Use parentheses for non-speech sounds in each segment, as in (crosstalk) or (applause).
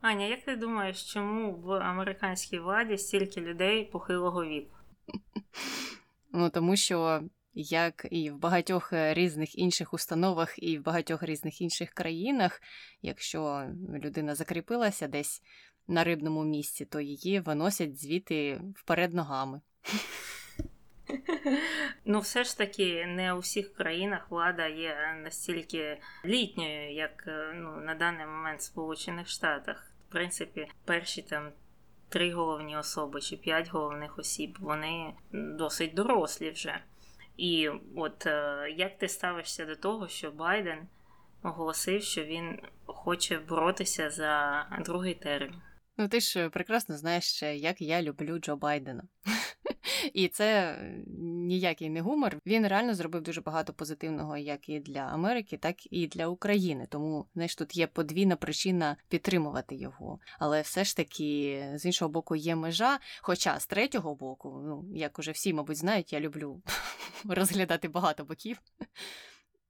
Аня, як ти думаєш, чому в американській владі стільки людей похилого віку? (laughs) Ну тому що як і в багатьох е, різних інших установах, і в багатьох різних інших країнах, якщо людина закріпилася десь на рибному місці, то її виносять звідти вперед ногами. (laughs) Ну, все ж таки, не у всіх країнах влада є настільки літньою, як е, ну, на даний момент в Сполучених Штатах. Принципі, перші там три головні особи чи п'ять головних осіб, вони досить дорослі вже. І от е, як ти ставишся до того, що Байден оголосив, що він хоче боротися за другий термін? Ну, ти ж прекрасно знаєш, як я люблю Джо Байдена. (laughs) (laughs) І це ніякий не гумор. Він реально зробив дуже багато позитивного, як і для Америки, так і для України. Тому знаєш, тут є подвійна причина підтримувати його. Але все ж таки, з іншого боку, є межа. Хоча з третього боку, ну як уже всі, мабуть, знають, я люблю (laughs) розглядати багато боків.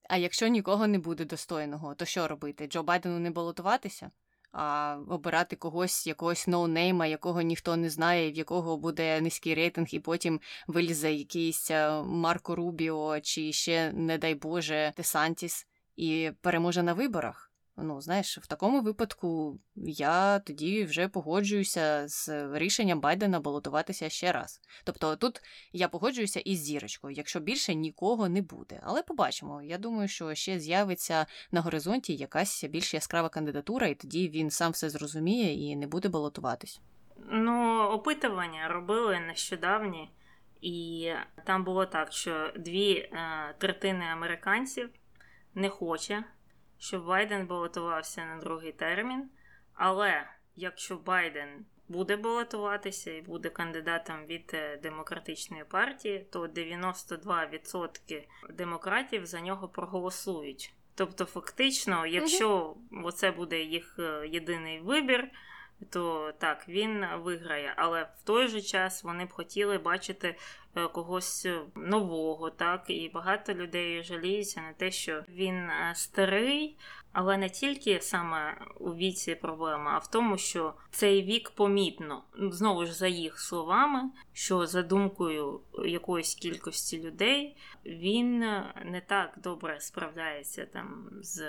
А якщо нікого не буде достойного, то що робити? Джо Байдену не балотуватися? А обирати когось, якогось ноунейма, якого ніхто не знає, в якого буде низький рейтинг, і потім вилізе якийсь е, Марко Рубіо чи ще, не дай Боже, Десантіс і переможе на виборах. Ну, знаєш, в такому випадку я тоді вже погоджуюся з рішенням Байдена балотуватися ще раз. Тобто тут я погоджуюся із зірочкою, якщо більше нікого не буде. Але побачимо. Я думаю, що ще з'явиться на горизонті якась більш яскрава кандидатура, і тоді він сам все зрозуміє і не буде балотуватись. Ну, опитування робили нещодавні, і там було так, що дві е, третини американців не хоче щоб Байден балотувався на другий термін. Але якщо Байден буде балотуватися і буде кандидатом від е, демократичної партії, то 92% демократів за нього проголосують. Тобто, фактично, якщо це буде їх е, єдиний вибір, то так, він виграє. Але в той же час вони б хотіли бачити е, когось нового, так, і багато людей жаліються на те, що він е, старий. Але не тільки саме у віці проблема, а в тому, що цей вік помітно, знову ж за їх словами, що за думкою якоїсь кількості людей він не так добре справляється там з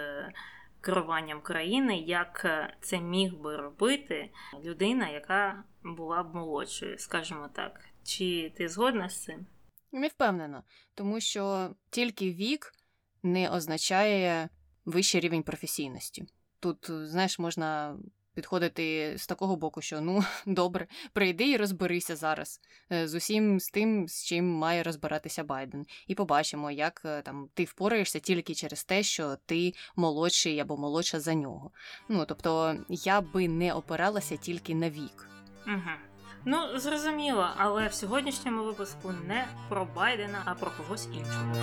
керуванням країни, як е, це міг би робити людина, яка була б молодшою, скажімо так. Чи ти згодна з цим? Не впевнена, тому що тільки вік не означає вищий рівень професійності. Тут, знаєш, можна підходити з такого боку, що ну (laughs) добре, прийди і розберися зараз е, з усім з тим, з чим має розбиратися Байден, і побачимо, як е, там ти впораєшся тільки через те, що ти молодший або молодша за нього. Ну тобто я би не опиралася тільки на вік. Угу. Ну, зрозуміло, але в сьогоднішньому випуску не про Байдена, а про когось іншого.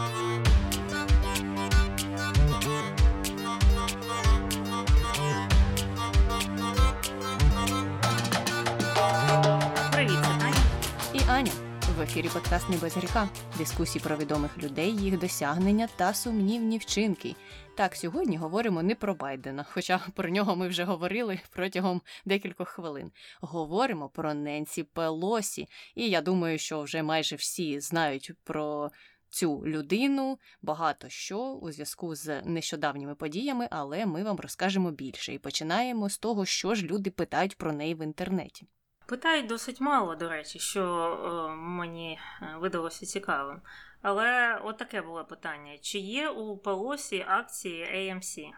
В ефірі подкаст «Не без гріха. Дискусії про відомих людей, їх досягнення та сумнівні вчинки. Так, сьогодні говоримо не про Байдена, хоча про нього ми вже говорили протягом декількох хвилин. Говоримо про Ненсі Пелосі, і я думаю, що вже майже всі знають про. Цю людину багато що у зв'язку з нещодавніми подіями, але ми вам розкажемо більше і починаємо з того, що ж люди питають про неї в інтернеті. Питають досить мало, до речі, що е, мені е, видалося цікавим. Але от таке було питання: чи є у Палосі акції AMC?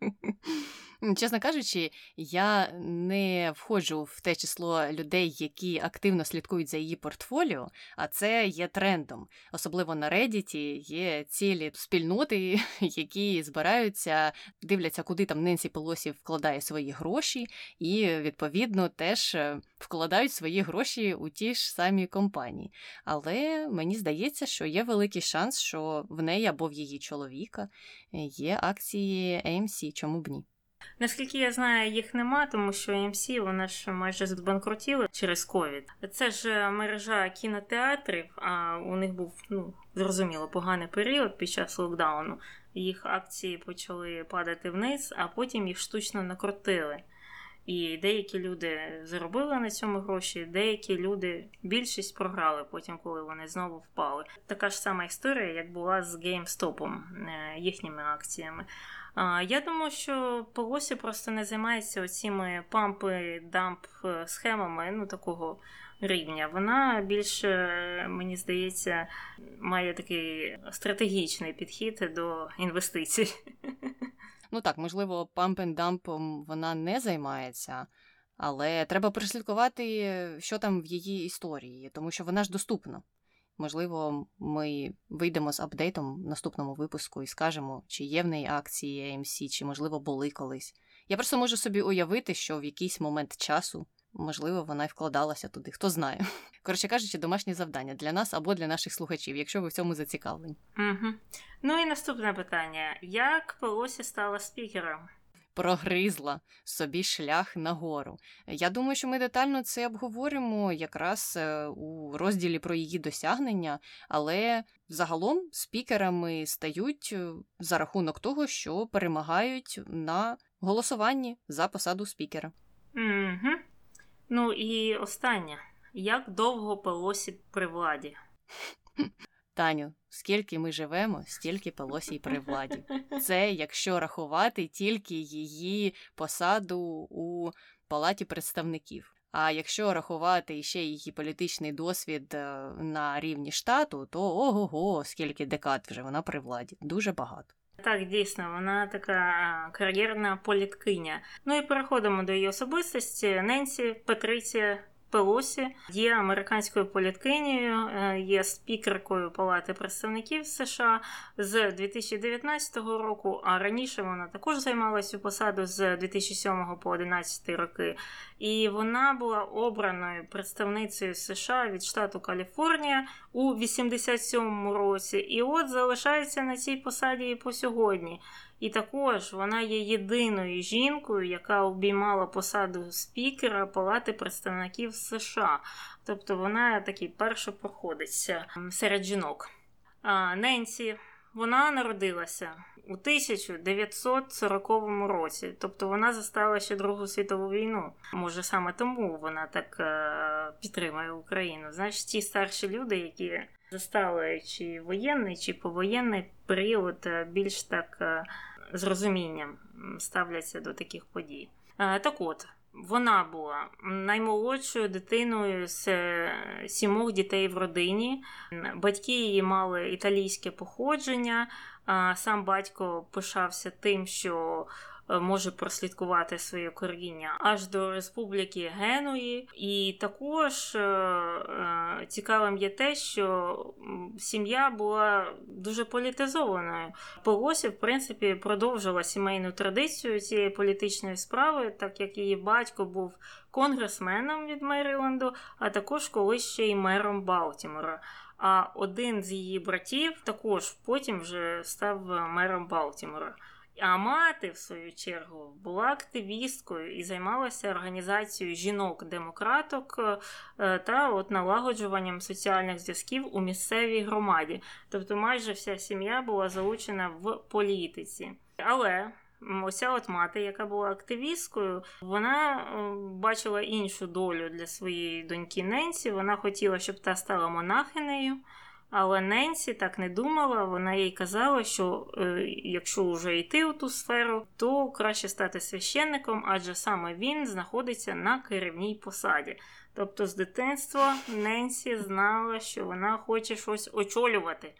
(laughs) Чесно кажучи, я не входжу в те число людей, які активно слідкують за її портфоліо, а це є трендом. Особливо на Reddit є цілі спільноти, (laughs) які збираються, дивляться, куди там Ненсі Пелосі вкладає свої гроші, і відповідно теж е, вкладають свої гроші у ті ж самі компанії. Але мені здається, що є великий шанс, що в неї або в її чоловіка є акції AMC, чому б ні. Наскільки я знаю, їх нема, тому що AMC вона ж майже збанкрутіла через ковід. Це ж е, мережа кінотеатрів, а у них був ну зрозуміло поганий період під час локдауну. їх акції почали падати вниз, а потім їх штучно накрутили. І деякі люди заробили на цьому гроші, деякі люди більшість програли потім, коли вони знову впали. Така ж сама історія, як була з GameStop, е, їхніми акціями. Я думаю, що Полосі просто не займається оціми пампи дамп е, схемами ну, такого рівня. Вона більше, мені здається, має такий стратегічний підхід до інвестицій. Ну так, можливо, памп-н-дампом вона не займається, але треба прослідкувати, що там в її історії, тому що вона ж доступна. Можливо, ми вийдемо з апдейтом в наступному випуску і скажемо, чи є в неї акції AMC, чи, можливо, були колись. Я просто можу собі уявити, що в якийсь момент часу, можливо, вона й вкладалася туди, хто знає. (laughs) Коротше кажучи, домашнє завдання для нас або для наших слухачів, якщо ви в цьому зацікавлені. Угу. Ну і наступне питання: як Пелосі стала спікером? Прогризла собі шлях нагору. Я думаю, що ми детально це обговоримо якраз е, у розділі про її досягнення, але загалом спікерами стають е, за рахунок того, що перемагають на голосуванні за посаду спікера. Угу. Ну і останнє. Як довго Пелосі при владі? (laughs) Таню, скільки ми живемо, стільки Пелосій при владі. Це якщо рахувати тільки її посаду у палаті представників. А якщо рахувати ще її політичний досвід е, на рівні штату, то ого, го скільки декад вже вона при владі. Дуже багато. Так, дійсно, вона така кар'єрна політкиня. Ну і переходимо до її особистості. Ненсі Патриція Пелосі є американською політкинею, е, є спікеркою Палати представників США з 2019 року. А раніше вона також займалася цю посаду з 2007 по 2011 роки. І вона була обраною представницею США від штату Каліфорнія у 87 році. І от залишається на цій посаді і по сьогодні. І також вона є єдиною жінкою, яка обіймала посаду спікера Палати представників США. Тобто вона такий першопроходець серед жінок. А, Ненсі вона народилася у 1940 році, тобто вона застала ще Другу світову війну. Може, саме тому вона так е, підтримує Україну. Знаєш, ті старші люди, які застали чи воєнний, чи повоєнний період, е, більш так е, з розумінням ставляться до таких подій. Так от. Вона була наймолодшою дитиною з сімох дітей в родині. Батьки її мали італійське походження. Сам батько пишався тим, що Е, може прослідкувати своє коріння аж до Республіки Генуї. І також е, е, цікавим є те, що сім'я була дуже політизованою. Полосі, в принципі, продовжила сімейну традицію цієї політичної справи, так як її батько був конгресменом від Меріленду, а також колись ще й мером Балтімора. А один з її братів також потім вже став мером Балтімора. А мати, в свою чергу, була активісткою і займалася організацією жінок-демократок е, та от налагоджуванням соціальних зв'язків у місцевій громаді. Тобто, майже вся сім'я була залучена в політиці. Але оця от мати, яка була активісткою, вона е, бачила іншу долю для своєї доньки Ненсі. Вона хотіла, щоб та стала монахинею. Але Ненсі так не думала. Вона їй казала, що е, якщо вже йти у ту сферу, то краще стати священником, адже саме він знаходиться на керівній посаді. Тобто з дитинства Ненсі знала, що вона хоче щось очолювати.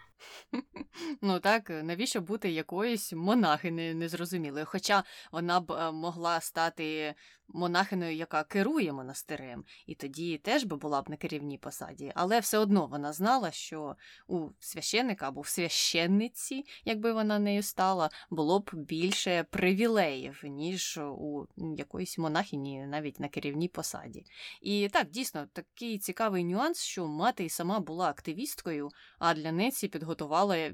(laughs) Ну так, навіщо бути якоюсь монахинею незрозумілою? Хоча вона б е, могла стати монахиною, яка керує монастирем, і тоді теж би була б на керівній посаді, але все одно вона знала, що у священника або в священниці, якби вона нею стала, було б більше привілеїв, ніж у якоїсь монахині навіть на керівній посаді. І так, дійсно, такий цікавий нюанс, що мати і сама була активісткою, а для Неці підготувала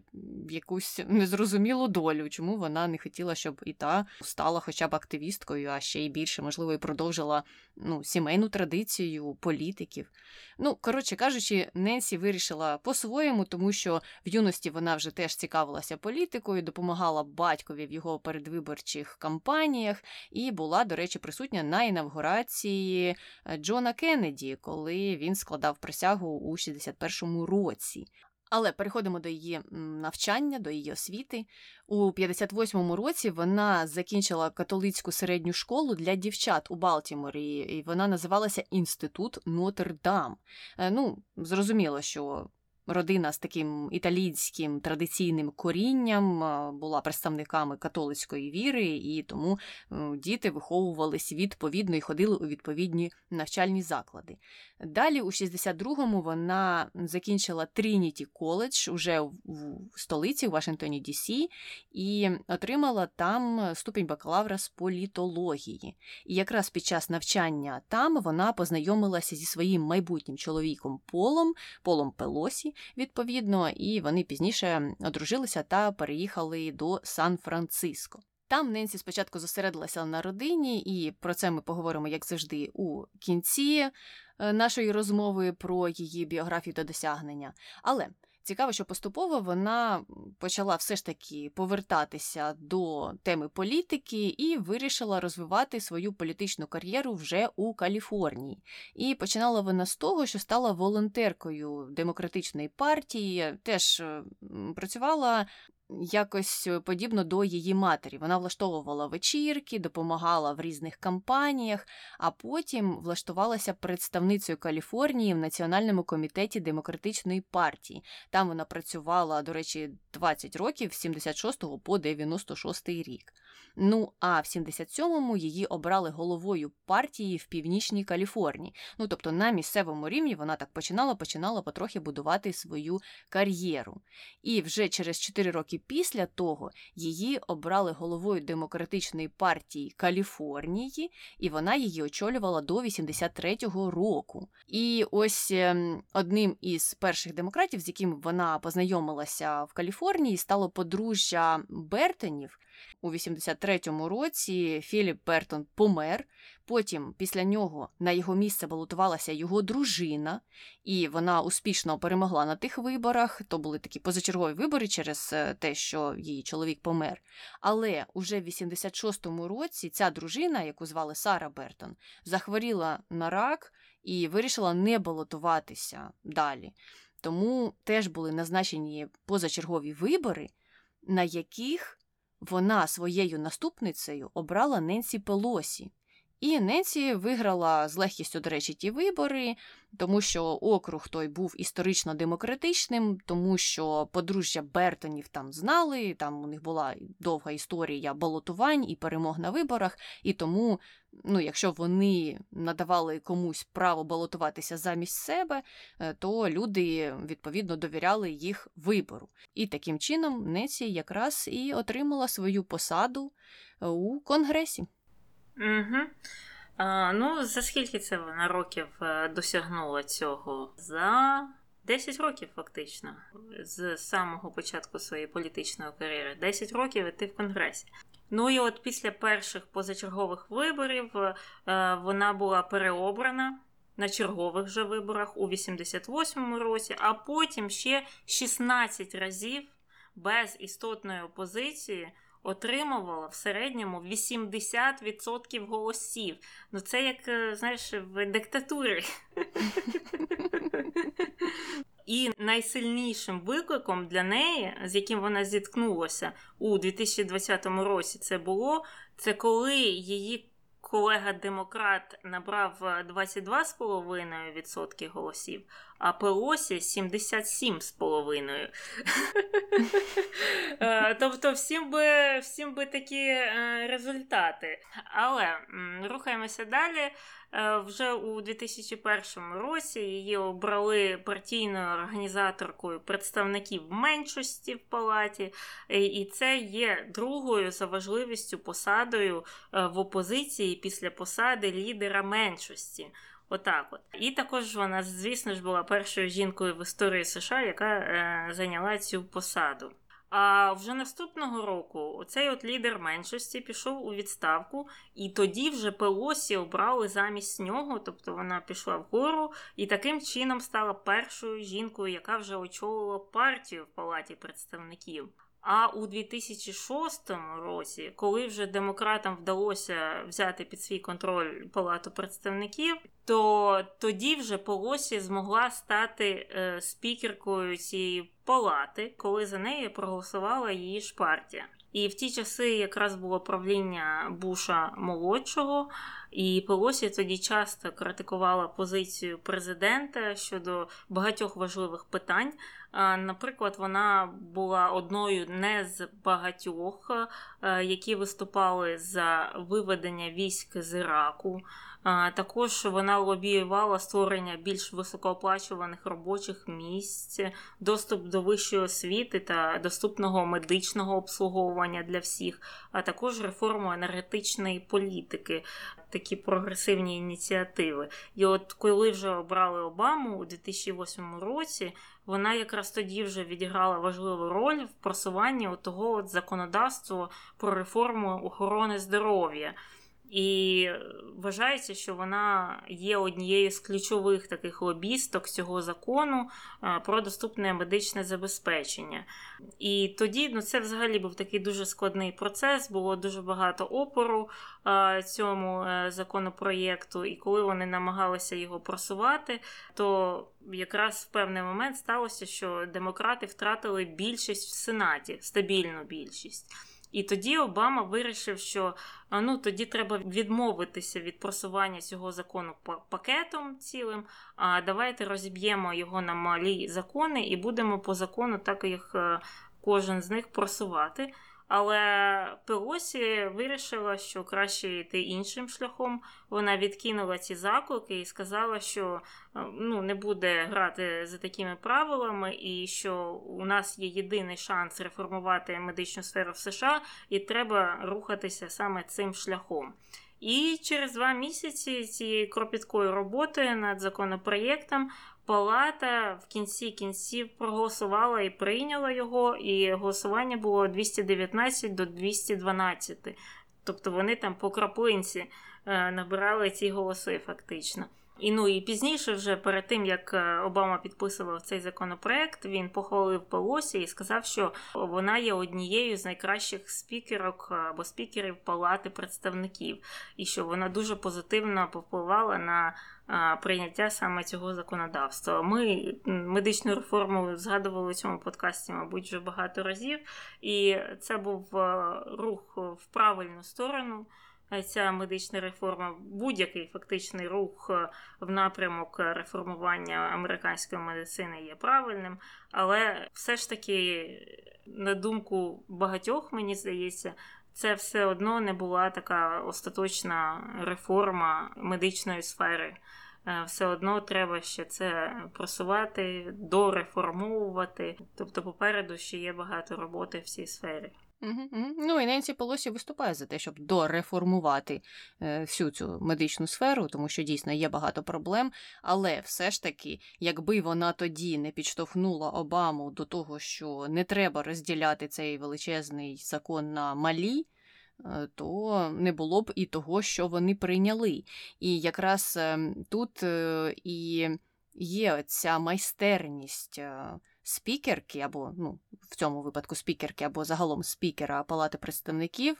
якусь незрозумілу долю, чому вона не хотіла, щоб і та стала хоча б активісткою, а ще й більше, можливо можливо, і продовжила ну, сімейну традицію політиків. Ну, коротше кажучи, Ненсі вирішила по-своєму, тому що в юності вона вже теж цікавилася політикою, допомагала батькові в його передвиборчих кампаніях і була, до речі, присутня на інавгурації Джона Кеннеді, коли він складав присягу у 61-му році. Але переходимо до її навчання, до її освіти. У 58-му році вона закінчила католицьку середню школу для дівчат у Балтіморі, і вона називалася Інститут Нотр-Дам. Е, ну, зрозуміло, що Родина з таким італійським традиційним корінням була представниками католицької віри, і тому діти виховувались відповідно і ходили у відповідні навчальні заклади. Далі, у 62-му, вона закінчила Трініті коледж уже в столиці в Вашингтоні Дісі і отримала там ступінь бакалавра з політології. І якраз під час навчання там вона познайомилася зі своїм майбутнім чоловіком Полом, Полом Пелосі відповідно, і вони пізніше одружилися та переїхали до Сан-Франциско. Там Ненсі спочатку зосередилася на родині, і про це ми поговоримо, як завжди, у кінці е, нашої розмови про її біографію та досягнення. Але Цікаво, що поступово вона почала все ж таки повертатися до теми політики і вирішила розвивати свою політичну кар'єру вже у Каліфорнії. І починала вона з того, що стала волонтеркою демократичної партії, теж працювала якось е, подібно до її матері. Вона влаштовувала вечірки, допомагала в різних кампаніях, а потім влаштувалася представницею Каліфорнії в Національному комітеті демократичної партії. Там вона працювала, до речі, 20 років з 76 по 96 рік. Ну а в 77-му її обрали головою партії в Північній Каліфорнії. Ну тобто на місцевому рівні вона так починала, починала потрохи будувати свою кар'єру. І вже через 4 роки після того її обрали головою демократичної партії Каліфорнії, і вона її очолювала до 83-го року. І ось ем, одним із перших демократів, з яким вона познайомилася в Каліфорнії, стало подружжя Бертонів. У 83-му році Філіп Бертон помер. Потім, після нього, на його місце балотувалася його дружина, і вона успішно перемогла на тих виборах. То були такі позачергові вибори через е, те, що її чоловік помер. Але уже в 86-му році ця дружина, яку звали Сара Бертон, захворіла на рак і вирішила не балотуватися далі. Тому теж були назначені позачергові вибори, на яких вона своєю наступницею обрала Ненсі Пелосі. І Ненсі виграла з легкістю, до речі, ті вибори, тому що округ той був історично демократичним, тому що подружжя Бертонів там знали, там у них була довга історія балотувань і перемог на виборах, і тому, ну, якщо вони надавали комусь право балотуватися замість себе, е, то люди відповідно довіряли їх вибору. І таким чином Ненсі якраз і отримала свою посаду е, у Конгресі. Угу. А, Ну, за скільки це вона років е, досягнула цього? За 10 років, фактично, з самого початку своєї політичної кар'єри. 10 років і ти в Конгресі. Ну і от після перших позачергових виборів е, вона була переобрана на чергових же виборах у 88-му році, а потім ще 16 разів без істотної опозиції отримувала в середньому 80% голосів. Ну це як, е, знаєш, в диктатурі. (laughs) І найсильнішим викликом для неї, з яким вона зіткнулася у 2020 році, це було це коли її колега-демократ набрав 22,5% голосів, а Пелосі 77,5%. (laughs) Е, тобто, всім би всім би такі е, результати. Але рухаємося далі. Е, вже у 2001 році її обрали партійною організаторкою представників меншості в палаті, і це є другою за важливістю посадою в опозиції після посади лідера меншості. Отак от. І також вона, звісно ж, була першою жінкою в історії США, яка е, зайняла цю посаду. А вже наступного року цей от лідер меншості пішов у відставку, і тоді вже Пелосі обрали замість нього, тобто вона пішла вгору, і таким чином стала першою жінкою, яка вже очолила партію в палаті представників. А у 2006 році, коли вже демократам вдалося взяти під свій контроль палату представників, то тоді вже Полосі змогла стати е, спікеркою цієї палати, коли за неї проголосувала її ж партія. І в ті часи якраз було правління Буша молодшого, і Пелосі тоді часто критикувала позицію президента щодо багатьох важливих питань. Наприклад, вона була одною не з багатьох, е, які виступали за виведення військ з Іраку. Також вона лобіювала створення більш високооплачуваних робочих місць, доступ до вищої освіти та доступного медичного обслуговування для всіх, а також реформу енергетичної політики, такі прогресивні ініціативи. І от коли вже обрали Обаму у 2008 році, вона якраз тоді вже відіграла важливу роль в просуванні того законодавства про реформу охорони здоров'я. І вважається, що вона є однією з ключових таких лобісток цього закону е, про доступне медичне забезпечення. І тоді ну, це взагалі був такий дуже складний процес, було дуже багато опору е, цьому е, законопроєкту, і коли вони намагалися його просувати, то якраз в певний момент сталося, що демократи втратили більшість в Сенаті, стабільну більшість. І тоді Обама вирішив, що ну тоді треба відмовитися від просування цього закону пакетом цілим. А давайте розіб'ємо його на малі закони і будемо по закону, так як е, кожен з них просувати. Але Пелосі вирішила, що краще йти іншим шляхом. Вона відкинула ці заклики і сказала, що е, ну, не буде грати за такими правилами, і що у нас є єдиний шанс реформувати медичну сферу в США, і треба рухатися саме цим шляхом. І через два місяці цієї кропіткої роботи над законопроєктом Палата в кінці кінців проголосувала і прийняла його, і голосування було 219 до 212. Тобто вони там по краплинці е, набирали ці голоси фактично. І ну і пізніше, вже перед тим як е, Обама підписував цей законопроект, він похвалив Пелосі і сказав, що вона є однією з найкращих спікерок або спікерів Палати представників, і що вона дуже позитивно повпливала на прийняття саме цього законодавства. Ми медичну реформу згадували у цьому подкасті, мабуть, вже багато разів, і це був е, рух в правильну сторону. Ця медична реформа, будь-який фактичний рух е, в напрямок реформування американської медицини є правильним, але все ж таки, на думку багатьох, мені здається, це все одно не була така остаточна реформа медичної сфери. Е, все одно треба ще це просувати, дореформовувати. Тобто, попереду ще є багато роботи в цій сфері. Ну і Ненсі Полосі виступає за те, щоб дореформувати е, всю цю медичну сферу, тому що дійсно є багато проблем. Але все ж таки, якби вона тоді не підштовхнула Обаму до того, що не треба розділяти цей величезний закон на малі. Е, то не було б і того, що вони прийняли. І якраз ем, тут е, і є ця майстерність спікерки, або ну, в цьому випадку спікерки, або загалом спікера Палати представників,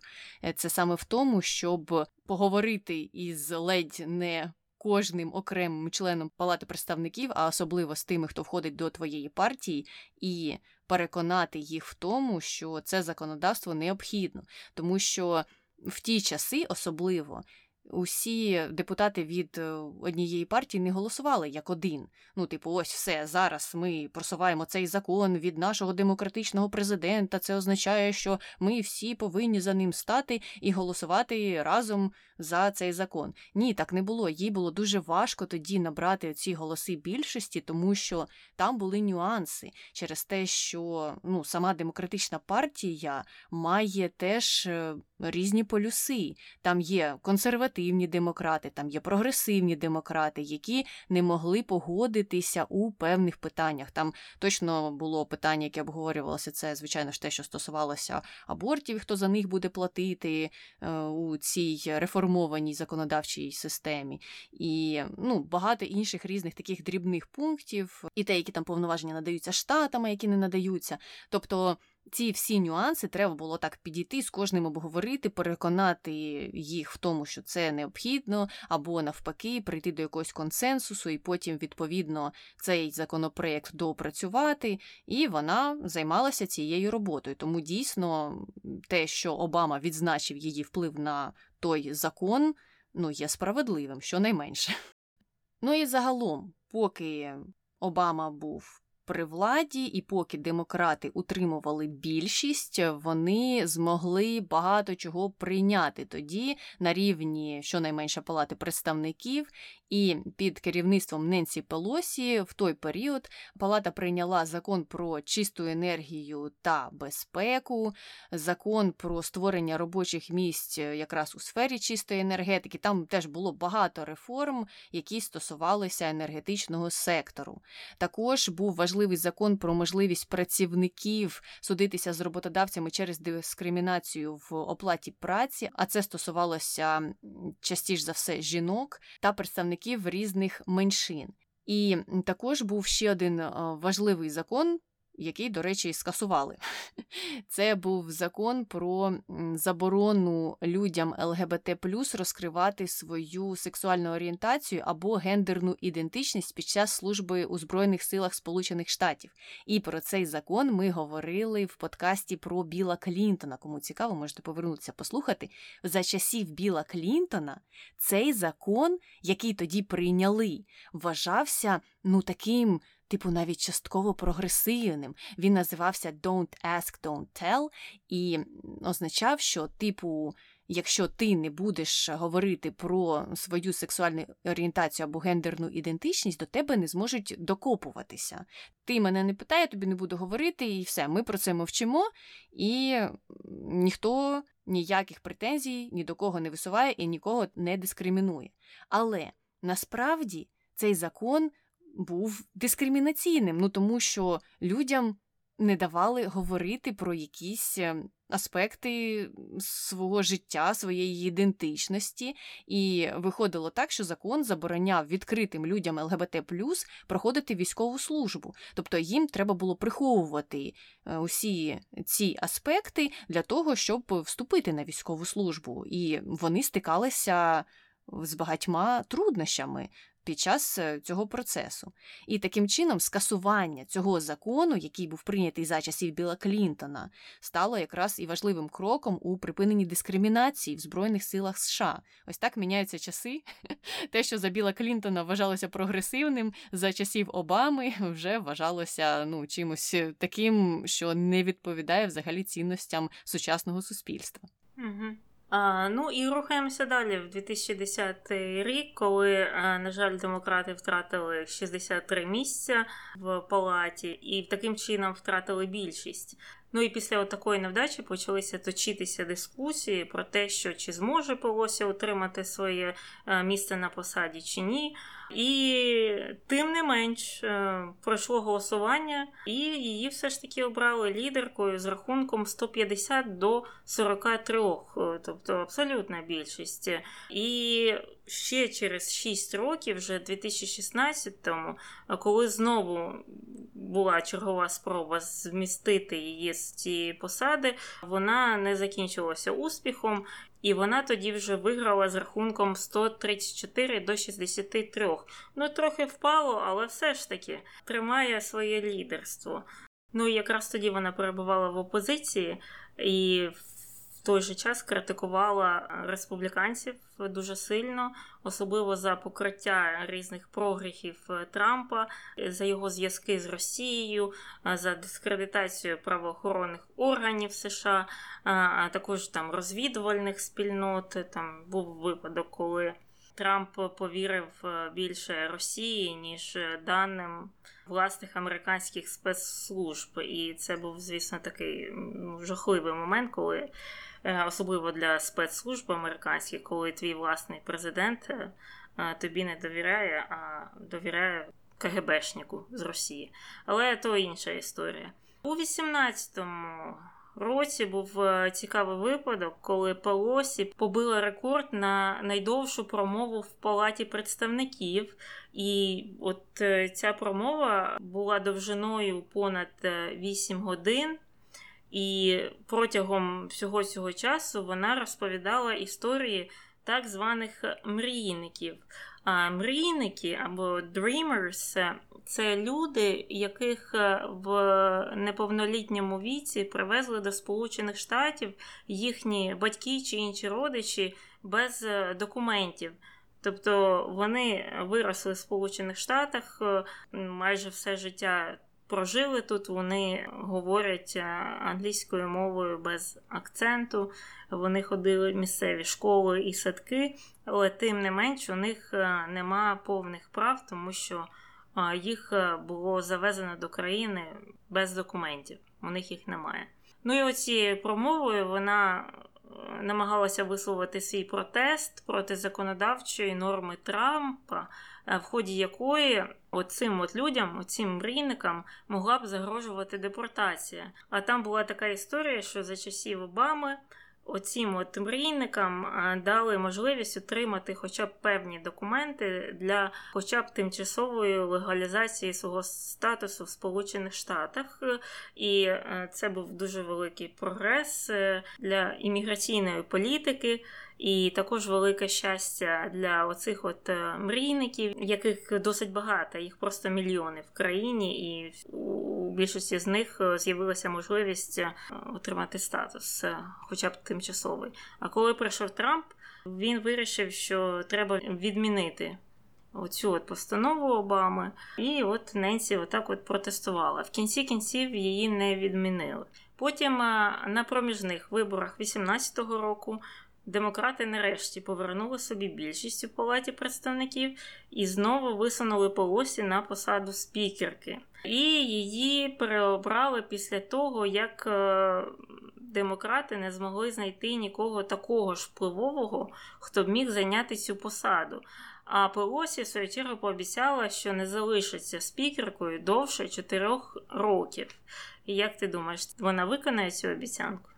це саме в тому, щоб поговорити із ледь не кожним окремим членом Палати представників, а особливо з тими, хто входить до твоєї партії, і переконати їх в тому, що це законодавство необхідно, тому що в ті часи особливо усі депутати від е, однієї партії не голосували як один. Ну, типу, ось все зараз ми просуваємо цей закон від нашого демократичного президента. Це означає, що ми всі повинні за ним стати і голосувати разом за цей закон. Ні, так не було. Їй було дуже важко тоді набрати ці голоси більшості, тому що там були нюанси через те, що ну, сама демократична партія має теж е, різні полюси. Там є консервативні демократи, там є прогресивні демократи, які не могли погодитися у певних питаннях. Там точно було питання, яке обговорювалося. Це, звичайно ж, те, що стосувалося абортів, хто за них буде платити е, у цій реформованій законодавчій системі, і ну, багато інших різних таких дрібних пунктів, і те, які там повноваження надаються штатами, які не надаються. Тобто ці всі нюанси треба було так підійти з кожним обговорити, переконати їх в тому, що це необхідно, або навпаки, прийти до якогось консенсусу, і потім, відповідно, цей законопроект доопрацювати. І вона займалася цією роботою. Тому дійсно те, що Обама відзначив її вплив на той закон, ну є справедливим, щонайменше. Ну і загалом, поки Обама був при владі, і поки демократи утримували більшість, вони змогли багато чого прийняти тоді на рівні щонайменше палати представників і під керівництвом Ненсі Пелосі в той період палата прийняла закон про чисту енергію та безпеку, закон про створення робочих місць е, якраз у сфері чистої енергетики. Там теж було багато реформ, які стосувалися енергетичного сектору. Також був важливий закон про можливість працівників судитися з роботодавцями через дискримінацію в оплаті праці, а це стосувалося частіше за все жінок та представників представників різних меншин. І також був ще один важливий закон, який, до речі, скасували. (laughs) Це був закон про заборону людям ЛГБТ розкривати свою сексуальну орієнтацію або гендерну ідентичність під час служби у Збройних силах Сполучених Штатів. І про цей закон ми говорили в подкасті про Біла Клінтона. Кому цікаво, можете повернутися послухати. За часів Біла Клінтона цей закон, який тоді прийняли, вважався ну таким типу, навіть частково прогресивним. Він називався Don't Ask, Don't Tell і означав, що, типу, якщо ти не будеш говорити про свою сексуальну орієнтацію або гендерну ідентичність, до тебе не зможуть докопуватися. Ти мене не питає, я тобі не буду говорити, і все, ми про це мовчимо, і ніхто ніяких претензій ні до кого не висуває і нікого не дискримінує. Але насправді цей закон був дискримінаційним, ну тому що людям не давали говорити про якісь е, аспекти свого життя, своєї ідентичності, і виходило так, що закон забороняв відкритим людям ЛГБТ проходити військову службу. Тобто їм треба було приховувати е, усі ці аспекти для того, щоб вступити на військову службу. І вони стикалися з багатьма труднощами під час е, цього процесу. І таким чином скасування цього закону, який був прийнятий за часів Біла Клінтона, стало якраз і важливим кроком у припиненні дискримінації в Збройних силах США. Ось так міняються часи. (laughs) Те, що за Біла Клінтона вважалося прогресивним, за часів Обами (laughs) вже вважалося ну, чимось е, таким, що не відповідає взагалі цінностям сучасного суспільства. Угу. А, Ну і рухаємося далі в 2010 рік, коли, на жаль, демократи втратили 63 місця в палаті і таким чином втратили більшість. Ну і після такої невдачі почалися точитися дискусії про те, що чи зможе Пелосі отримати своє е, місце на посаді чи ні. І тим не менш е, пройшло голосування, і її все ж таки обрали лідеркою з рахунком 150 до 43, е, тобто абсолютна більшість. І ще через 6 років, вже 2016-му, коли знову була чергова спроба змістити її з цієї посади, вона не закінчилася успіхом. І вона тоді вже виграла з рахунком 134 до 63. Ну, трохи впало, але все ж таки тримає своє лідерство. Ну і якраз тоді вона перебувала в опозиції і той же час критикувала республіканців дуже сильно, особливо за покриття різних прогріхів Трампа, за його зв'язки з Росією, за дискредитацію правоохоронних органів США, а також там розвідувальних спільнот. Там був випадок, коли. Трамп повірив більше Росії, ніж даним власних американських спецслужб. І це був, звісно, такий жахливий момент, коли е, особливо для спецслужб американських, коли твій власний президент тобі не довіряє, а довіряє КГБшнику з Росії. Але то інша історія. У 18-му році був е, цікавий випадок, коли Пелосі побила рекорд на найдовшу промову в палаті представників. І от е, ця промова була довжиною понад 8 е, годин. І протягом всього цього часу вона розповідала історії так званих мрійників. А мрійники або dreamers – це люди, яких е, в неповнолітньому віці привезли до Сполучених Штатів їхні батьки чи інші родичі без е, документів. Тобто вони виросли в Сполучених Штатах е, майже все життя прожили тут, вони говорять е, англійською мовою без акценту, вони ходили в місцеві школи і садки, але тим не менш у них е, нема повних прав, тому що е, їх було завезено до країни без документів. У них їх немає. Ну і оцією промовою вона намагалася висловити свій протест проти законодавчої норми Трампа, в ході якої оцим от людям, оцим мрійникам, могла б загрожувати депортація. А там була така історія, що за часів Обами оцім от мрійникам дали можливість отримати хоча б певні документи для хоча б тимчасової легалізації свого статусу в Сполучених Штатах. І е, це був дуже великий прогрес е, для імміграційної політики. І також велике щастя для оцих от е, мрійників, яких досить багато, їх просто мільйони в країні, і у більшості з них е, з'явилася можливість е, отримати статус, хоча б тимчасовий. А коли прийшов Трамп, він вирішив, що треба відмінити. Оцю от постанову Обами, і от Ненсі отак от протестувала. В кінці кінців її не відмінили. Потім на проміжних виборах 18-го року Демократи нарешті повернули собі більшість у палаті представників і знову висунули Полосі на посаду спікерки. І її переобрали після того, як е, демократи не змогли знайти нікого такого ж впливового, хто б міг зайняти цю посаду. А Пелосі в свою чергу пообіцяла, що не залишиться спікеркою довше чотирьох років. І як ти думаєш, вона виконає цю обіцянку?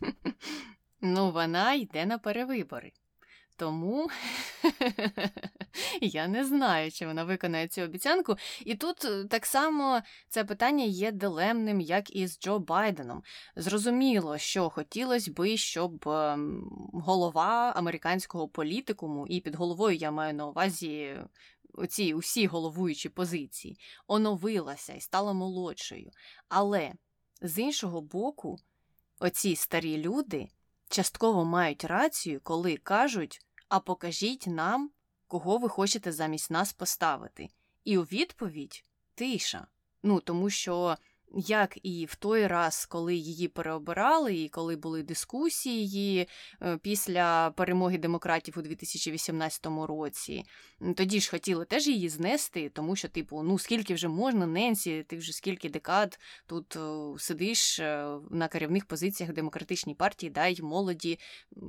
(laughs) Ну, вона йде на перевибори. Тому (laughs) я не знаю, чи вона виконає цю обіцянку. І тут е, так само це питання є дилемним, як і з Джо Байденом. Зрозуміло, що хотілося би, щоб ем, голова американського політикуму, і під головою я маю на увазі оці усі головуючі позиції, оновилася і стала молодшою. Але з іншого боку, оці старі люди частково мають рацію, коли кажуть, а покажіть нам, кого ви хочете замість нас поставити. І у відповідь тиша. Ну, тому що як і в той раз, коли її переобирали, і коли були дискусії е, після перемоги демократів у 2018 році, тоді ж хотіли теж її знести, тому що, типу, ну скільки вже можна, Ненсі, ти вже скільки декад тут е, сидиш е, на керівних позиціях демократичній партії, дай молоді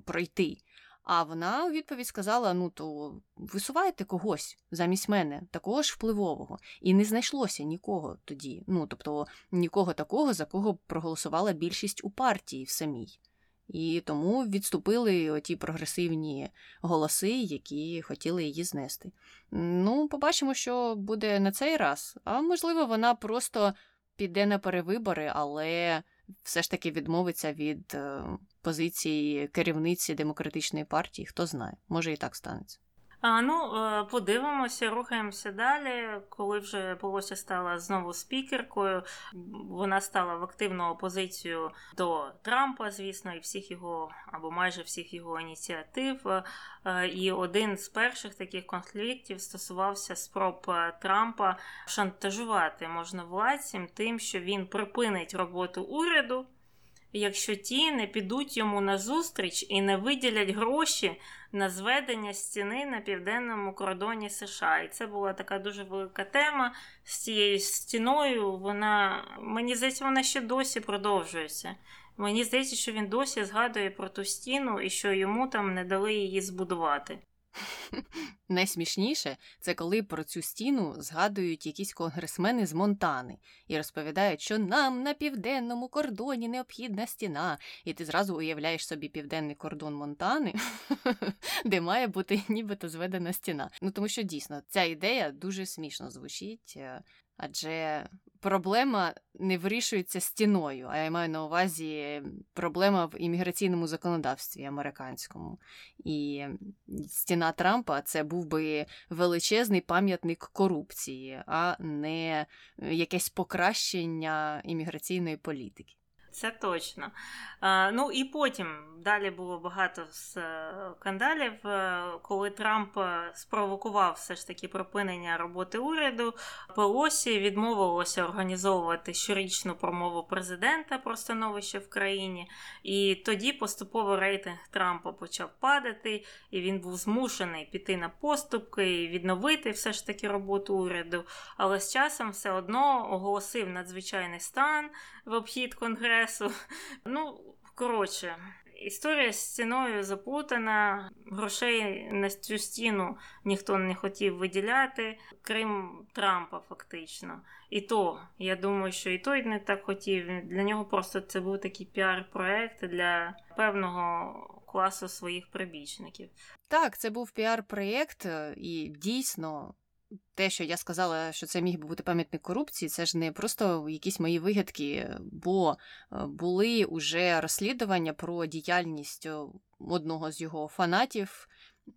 пройти. А вона у відповідь сказала: ну то висувайте когось замість мене, такого ж впливового. І не знайшлося нікого тоді. Ну тобто нікого такого, за кого проголосувала більшість у партії в самій. І тому відступили оті прогресивні голоси, які хотіли її знести. Ну, побачимо, що буде на цей раз. А можливо, вона просто піде на перевибори, але все ж таки відмовиться від е, позиції керівниці демократичної партії. Хто знає, може і так станеться. А, Ну, е, подивимося, рухаємося далі. Коли вже Полося стала знову спікеркою, вона стала в активну опозицію до Трампа, звісно, і всіх його або майже всіх його ініціатив. Е, і один з перших таких конфліктів стосувався спроб е, Трампа шантажувати можновладцям тим, що він припинить роботу уряду якщо ті не підуть йому на зустріч і не виділять гроші на зведення стіни на південному кордоні США. І це була така дуже велика тема з цією стіною. Вона мені здається, вона ще досі продовжується. Мені здається, що він досі згадує про ту стіну і що йому там не дали її збудувати. Найсмішніше це коли про цю стіну згадують якісь конгресмени з Монтани і розповідають, що нам на південному кордоні необхідна стіна, і ти зразу уявляєш собі південний кордон Монтани, (laughs) де має бути нібито зведена стіна. Ну тому що дійсно ця ідея дуже смішно звучить. Е, адже проблема не вирішується стіною, а я маю на увазі проблема в імміграційному законодавстві американському. І стіна Трампа це був би величезний пам'ятник корупції, а не якесь покращення імміграційної політики. Це точно. Ну і потім далі було багато скандалів, е, коли Трамп е, спровокував все ж таки припинення роботи уряду. Пелосі відмовилося організовувати щорічну промову президента про становище в країні, і тоді поступово рейтинг Трампа почав падати, і він був змушений піти на поступки і відновити все ж таки роботу уряду. Але з часом все одно оголосив надзвичайний стан в обхід конгресу. (laughs) Ну, коротше, історія з стіною заплутана, грошей на цю стіну ніхто не хотів виділяти, крім Трампа, фактично. І то, я думаю, що і той не так хотів. Для нього просто це був такий піар-проект для певного класу своїх прибічників. Так, це був піар-проєкт, і дійсно те, що я сказала, що це міг би бути пам'ятник корупції, це ж не просто якісь мої вигадки, бо е, були уже розслідування про діяльність одного з його фанатів,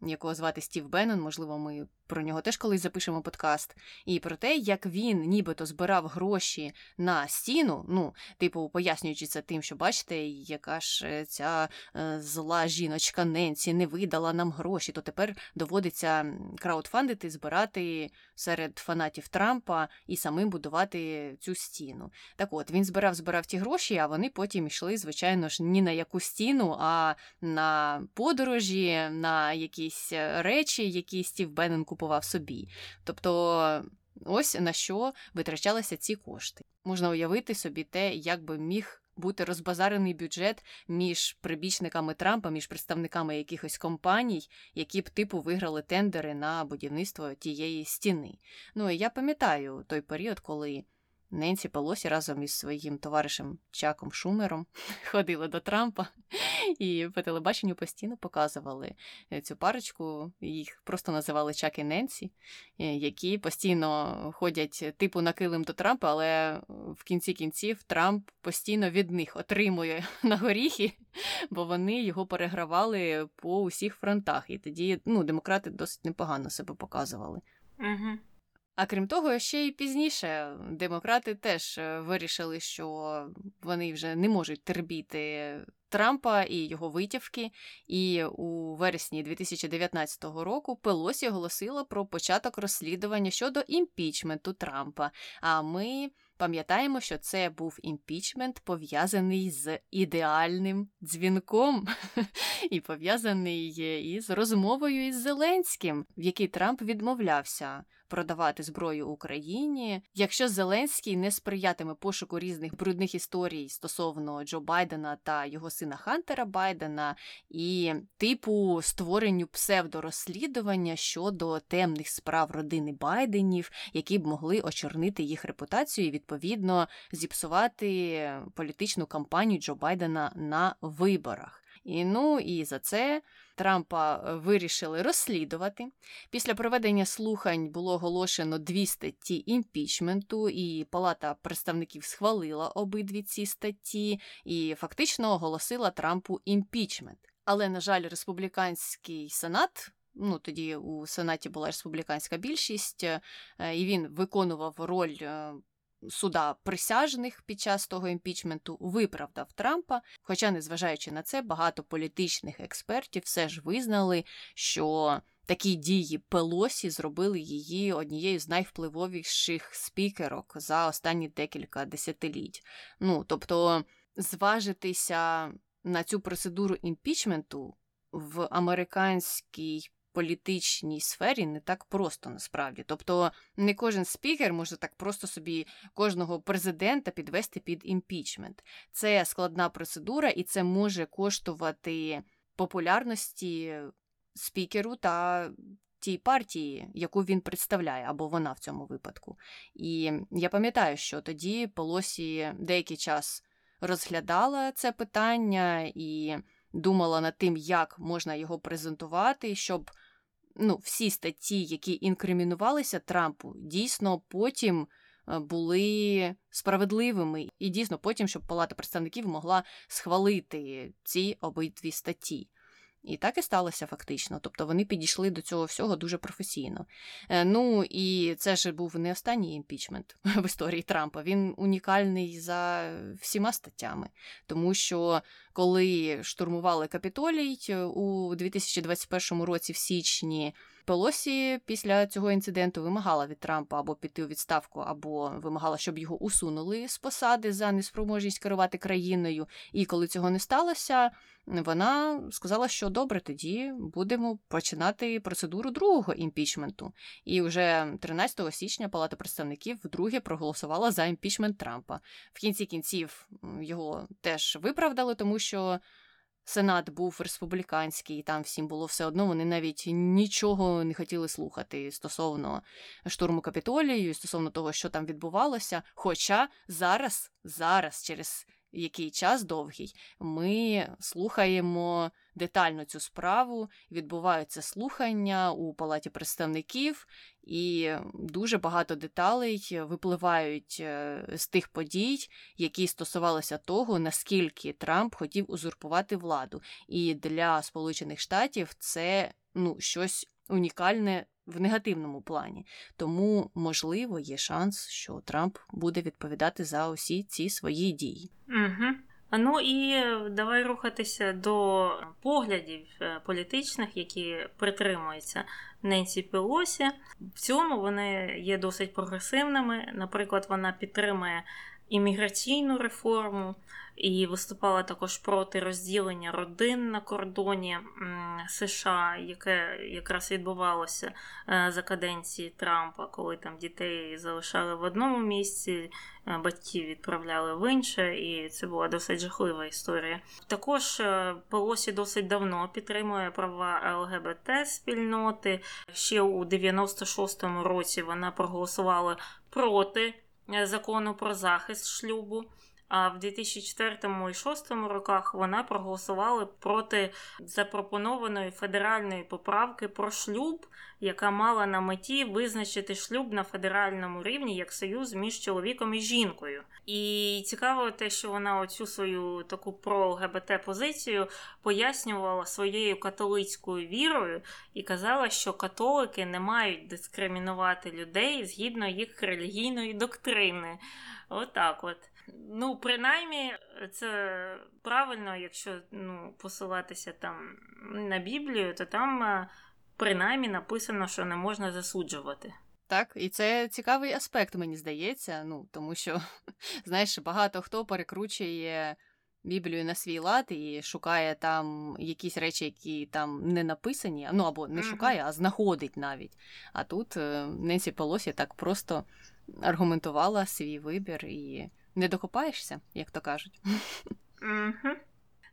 якого звати Стів Беннон, можливо, ми про нього теж колись запишемо подкаст, і про те, як він нібито збирав гроші на стіну, ну, типу, пояснюючи це тим, що бачите, яка ж е, ця е, зла жіночка Ненсі не видала нам гроші, то тепер доводиться краудфандити, збирати серед фанатів Трампа і самим будувати цю стіну. Так от він збирав, збирав ті гроші, а вони потім йшли, звичайно ж, ні на яку стіну, а на подорожі, на якісь е, речі, які Стів Беннен купував купував собі. Тобто, ось на що витрачалися ці кошти. Можна уявити собі те, як би міг. Бути розбазарений бюджет між прибічниками Трампа, між представниками якихось компаній, які б типу виграли тендери на будівництво тієї стіни. Ну і я пам'ятаю той період, коли Ненсі Пелосі разом із своїм товаришем Чаком Шумером (laughs) ходили до Трампа і по телебаченню постійно показували е, цю парочку. Їх просто називали Чак і Ненсі, е, які постійно ходять типу на килим до Трампа, але в кінці кінців Трамп постійно від них отримує (laughs) на горіхи, бо вони його перегравали по усіх фронтах. І тоді ну, демократи досить непогано себе показували. Угу. А крім того, ще й пізніше демократи теж е, вирішили, що вони вже не можуть терпіти Трампа і його витівки. І у вересні 2019 року Пелосі оголосила про початок розслідування щодо імпічменту Трампа. А ми пам'ятаємо, що це був імпічмент пов'язаний з ідеальним дзвінком, (laughs) і пов'язаний із розмовою із Зеленським, в якій Трамп відмовлявся продавати зброю Україні. Якщо Зеленський не сприятиме пошуку різних брудних історій стосовно Джо Байдена та його сина Хантера Байдена, і типу створенню псевдорозслідування щодо темних справ родини Байденів, які б могли очорнити їх репутацію і відповідно зіпсувати політичну кампанію Джо Байдена на виборах. І ну і за це Трампа е, вирішили розслідувати. Після проведення слухань було оголошено дві статті імпічменту, і Палата представників схвалила обидві ці статті і фактично оголосила Трампу імпічмент. Але, на жаль, республіканський сенат. Ну, тоді у Сенаті була республіканська більшість, е, і він виконував роль е, суда присяжних під час того імпічменту виправдав Трампа. Хоча, незважаючи на це, багато політичних експертів все ж визнали, що такі дії Пелосі зробили її однією з найвпливовіших спікерок за останні декілька десятиліть. Ну тобто, зважитися на цю процедуру імпічменту в американській політичній сфері не так просто насправді. Тобто не кожен спікер може так просто собі кожного президента підвести під імпічмент. Це складна процедура, і це може коштувати популярності спікеру та тій партії, яку він представляє, або вона в цьому випадку. І я пам'ятаю, що тоді Полосі деякий час розглядала це питання і думала над тим, як можна його презентувати, щоб ну, всі статті, які інкримінувалися Трампу, дійсно потім е, були справедливими, і дійсно потім, щоб Палата представників могла схвалити ці обидві статті. І так і сталося фактично. Тобто вони підійшли до цього всього дуже професійно. Е, ну і це ж був не останній імпічмент (laughs) в історії Трампа. Він унікальний за всіма статтями, тому що коли штурмували Капітолій е, у 2021 році, в січні. Пелосі після цього інциденту вимагала від Трампа або піти у відставку, або вимагала, щоб його усунули з посади за неспроможність керувати країною. І коли цього не сталося, вона сказала, що добре, тоді будемо починати процедуру другого імпічменту. І вже 13 січня Палата представників вдруге проголосувала за імпічмент Трампа. В кінці кінців його теж виправдали, тому що. Сенат був республіканський, і там всім було все одно. Вони навіть нічого не хотіли слухати стосовно штурму капітолію, стосовно того, що там відбувалося. Хоча зараз, зараз, через який час довгий, ми слухаємо детально цю справу. Відбуваються слухання у палаті представників, і дуже багато деталей випливають е, з тих подій, які стосувалися того, наскільки Трамп хотів узурпувати владу. І для Сполучених Штатів це ну щось унікальне в негативному плані. Тому, можливо, є шанс, що Трамп буде відповідати за усі ці свої дії. Угу. Ну і давай рухатися до поглядів е, політичних, які притримуються Ненсі Пелосі. В цьому вони є досить прогресивними. Наприклад, вона підтримує імміграційну реформу і виступала також проти розділення родин на кордоні США, яке якраз відбувалося е, за каденції Трампа, коли там дітей залишали в одному місці, е, батьків відправляли в інше, і це була досить жахлива історія. Також е, Пелосі досить давно підтримує права ЛГБТ спільноти. Ще у 96-му році вона проголосувала проти закону про захист шлюбу. А в 2004 і 2006 роках вона проголосувала проти запропонованої федеральної поправки про шлюб, яка мала на меті визначити шлюб на федеральному рівні як союз між чоловіком і жінкою. І цікаво те, що вона оцю свою таку про ЛГБТ позицію пояснювала своєю католицькою вірою і казала, що католики не мають дискримінувати людей згідно їх релігійної доктрини. Отак от. Ну, принаймні, це правильно, якщо ну, посилатися там на Біблію, то там е, принаймні написано, що не можна засуджувати. Так, і це цікавий аспект, мені здається. Ну, тому що, (laughs) знаєш, багато хто перекручує Біблію на свій лад і шукає там якісь речі, які там не написані, ну або не шукає, а знаходить навіть. А тут е, Ненсі Полосі так просто аргументувала свій вибір і не докопаєшся, як то кажуть.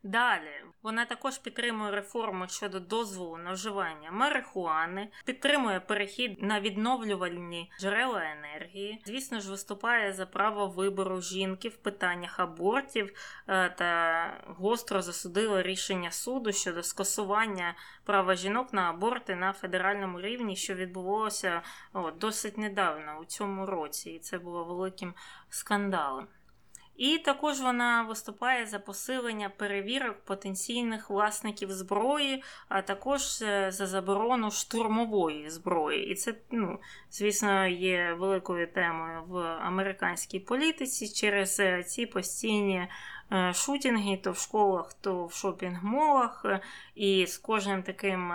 Далі вона також підтримує реформу щодо дозволу на вживання марихуани, підтримує перехід на відновлювальні джерела енергії. Звісно ж, виступає за право вибору жінки в питаннях абортів е, та гостро засудила рішення суду щодо скасування права жінок на аборти на федеральному рівні, що відбулося о, досить недавно у цьому році, і це було великим скандалом. І також вона виступає за посилення перевірок потенційних власників зброї, а також е, за заборону штурмової зброї. І це, ну, звісно, є великою темою в американській політиці через е, ці постійні е, шутінги то в школах, то в шопінг-молах. І з кожним таким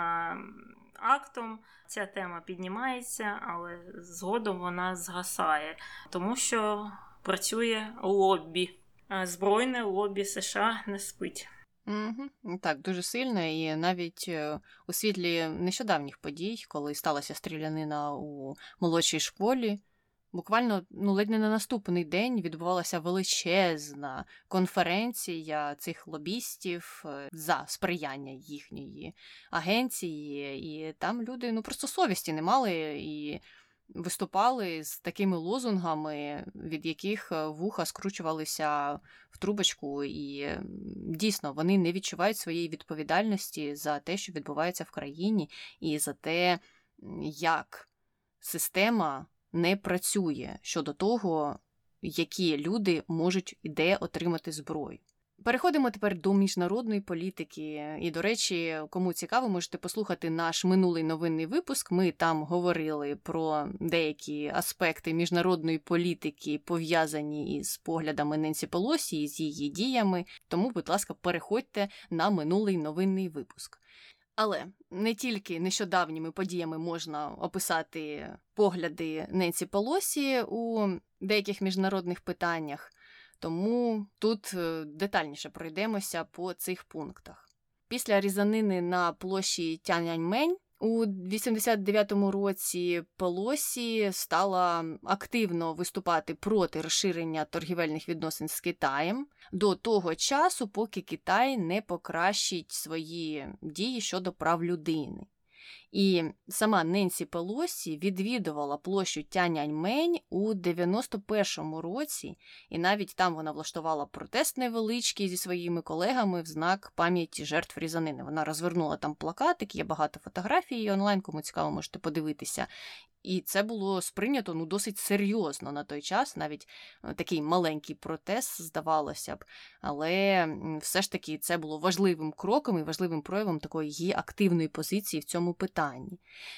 актом. Ця тема піднімається, але згодом вона згасає, тому що працює лобі. Збройне лобі США не спить. Угу. Так, дуже сильно, і навіть е, у світлі нещодавніх подій, коли сталася стрілянина у молодшій школі, буквально ну, ледь не на наступний день відбувалася величезна конференція цих лобістів е, за сприяння їхньої агенції, і там люди ну просто совісті не мали і виступали з такими лозунгами, від яких е, вуха скручувалися в трубочку, і дійсно вони не відчувають своєї відповідальності за те, що відбувається в країні, і за те, як система не працює щодо того, які люди можуть і де отримати зброю. Переходимо тепер до міжнародної політики. І, до речі, кому цікаво, можете послухати наш минулий новинний випуск. Ми там говорили про деякі аспекти міжнародної політики, пов'язані із поглядами Ненсі Полосі з її діями. Тому, будь ласка, переходьте на минулий новинний випуск. Але не тільки нещодавніми подіями можна описати погляди Ненсі Полосі у деяких міжнародних питаннях. Тому тут е, детальніше пройдемося по цих пунктах. Після різанини на площі Тяньаньмень у 89-му році Пелосі стала активно виступати проти розширення торгівельних відносин з Китаєм до того часу, поки Китай не покращить свої дії щодо прав людини. І сама Ненсі Пелосі відвідувала площу Тяньаньмень у 91-му році, і навіть там вона влаштувала протест невеличкий зі своїми колегами в знак пам'яті жертв різанини. Вона розвернула там плакатик, є багато фотографій онлайн, кому цікаво, можете подивитися. І це було сприйнято ну, досить серйозно на той час, навіть е, такий маленький протест, здавалося б. Але все ж таки це було важливим кроком і важливим проявом такої її активної позиції в цьому питанні.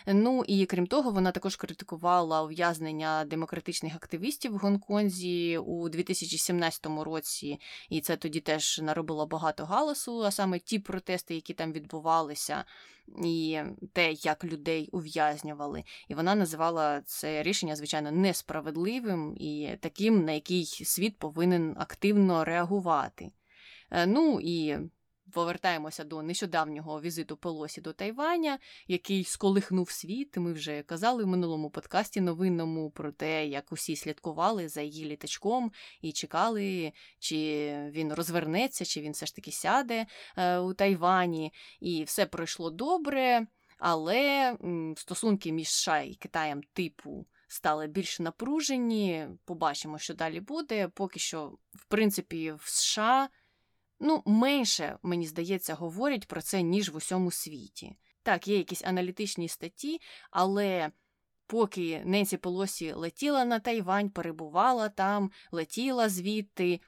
Ну і крім того, вона також критикувала ув'язнення демократичних активістів в Гонконзі у 2017 році, і це тоді теж наробило багато галасу, а саме ті протести, які там відбувалися і те, як людей ув'язнювали. І вона називала це рішення, звичайно, несправедливим і таким, на який світ повинен активно реагувати. Е, ну і повертаємося до нещодавнього візиту Пелосі до Тайваня, який сколихнув світ. Ми вже казали в минулому подкасті новинному про те, як усі слідкували за її літачком і чекали, чи він розвернеться, чи він все ж таки сяде е, у Тайвані. І все пройшло добре, але стосунки між США і Китаєм типу. Стали більш напружені, побачимо, що далі буде. Поки що, в принципі, в США Ну, менше, мені здається, говорять про це, ніж в усьому світі. Так, є якісь аналітичні статті, але поки Ненсі Полосі летіла на Тайвань, перебувала там, летіла звідти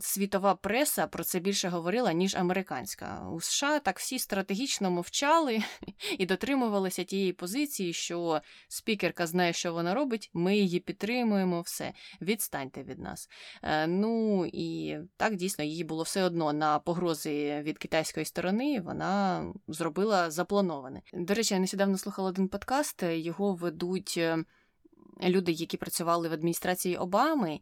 світова преса про це більше говорила, ніж американська. У США так всі стратегічно мовчали і дотримувалися тієї позиції, що спікерка знає, що вона робить, ми її підтримуємо, все, відстаньте від нас. Е, ну і так дійсно їй було все одно на погрози від китайської сторони. Вона зробила заплановане. До речі, я нещодавно слухала один подкаст, його ведуть. Е, люди, які працювали в адміністрації Обами,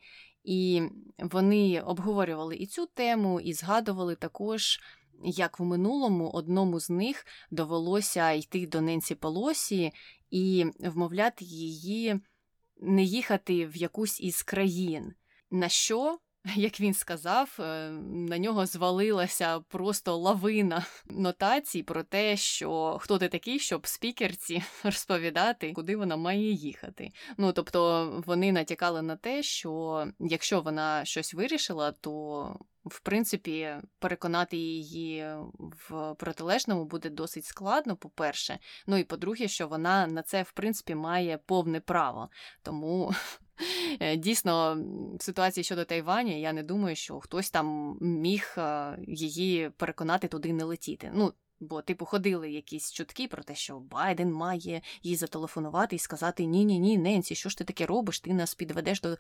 і вони обговорювали і цю тему, і згадували також, як в минулому одному з них довелося йти до Ненсі Полосі і вмовляти її не їхати в якусь із країн. На що як він сказав, е, на нього звалилася просто лавина нотацій про те, що хто ти такий, щоб спікерці (laughs) розповідати, куди вона має їхати. Ну тобто вони натякали на те, що якщо вона щось вирішила, то в принципі, переконати її в протилежному буде досить складно, по-перше. Ну і по-друге, що вона на це, в принципі, має повне право. Тому дійсно, в ситуації щодо Тайваня, я не думаю, що хтось там міг її переконати туди не летіти. Ну, Бо, типу, ходили якісь чутки про те, що Байден має їй зателефонувати і сказати: Ні, ні, ні, Ненсі, що ж ти таке робиш? Ти нас підведеш до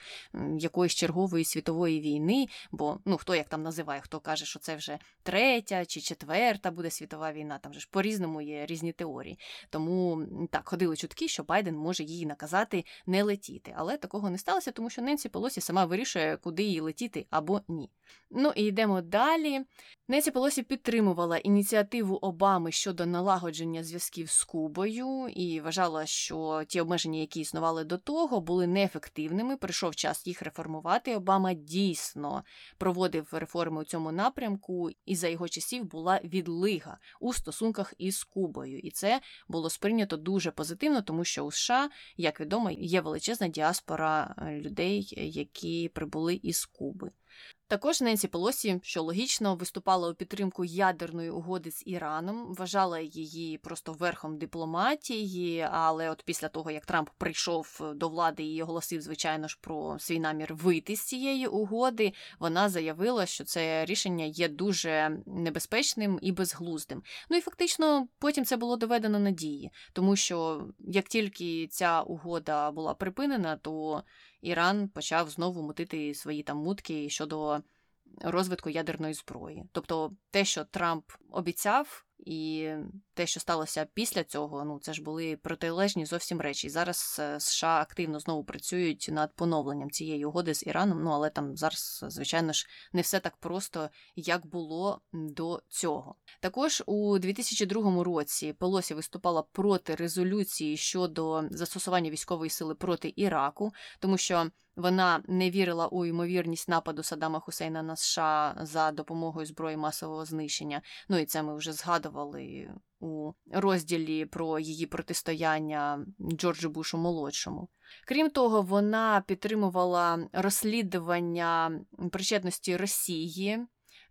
якоїсь чергової світової війни. Бо ну хто як там називає, хто каже, що це вже третя чи четверта буде світова війна. Там же ж по різному є різні теорії. Тому так ходили чутки, що Байден може їй наказати не летіти. Але такого не сталося, тому що Ненсі Полосі сама вирішує, куди їй летіти або ні. Ну і йдемо далі. Ненсі Полосі підтримувала ініціативу Обами щодо налагодження зв'язків з Кубою і вважала, що ті обмеження, які існували до того, були неефективними. Прийшов час їх реформувати. Обама дійсно проводив реформи у цьому напрямку, і за його часів була відлига у стосунках із Кубою. І це було сприйнято дуже позитивно, тому що у США, як відомо, є величезна діаспора людей, які прибули із Куби. Також Ненсі Пелосі, що логічно, виступала у підтримку ядерної угоди з Іраном, вважала її просто верхом дипломатії. Але от після того, як Трамп прийшов до влади і оголосив, звичайно ж, про свій намір вийти з цієї угоди, вона заявила, що це рішення є дуже небезпечним і безглуздим. Ну і фактично потім це було доведено надії, тому що як тільки ця угода була припинена, то Іран почав знову мутити свої там мутки щодо розвитку ядерної зброї. Тобто те, що Трамп обіцяв, і те, що сталося після цього, ну це ж були протилежні зовсім речі. Зараз е, США активно знову працюють над поновленням цієї угоди з Іраном. Ну але там зараз, звичайно ж, не все так просто, як було до цього. Також у 2002 році Пелосі виступала проти резолюції щодо застосування військової сили проти Іраку, тому що. Вона не вірила у ймовірність нападу Саддама Хусейна на США за допомогою зброї масового знищення. Ну і це ми вже згадували у розділі про її протистояння Джорджу Бушу молодшому. Крім того, вона підтримувала розслідування причетності Росії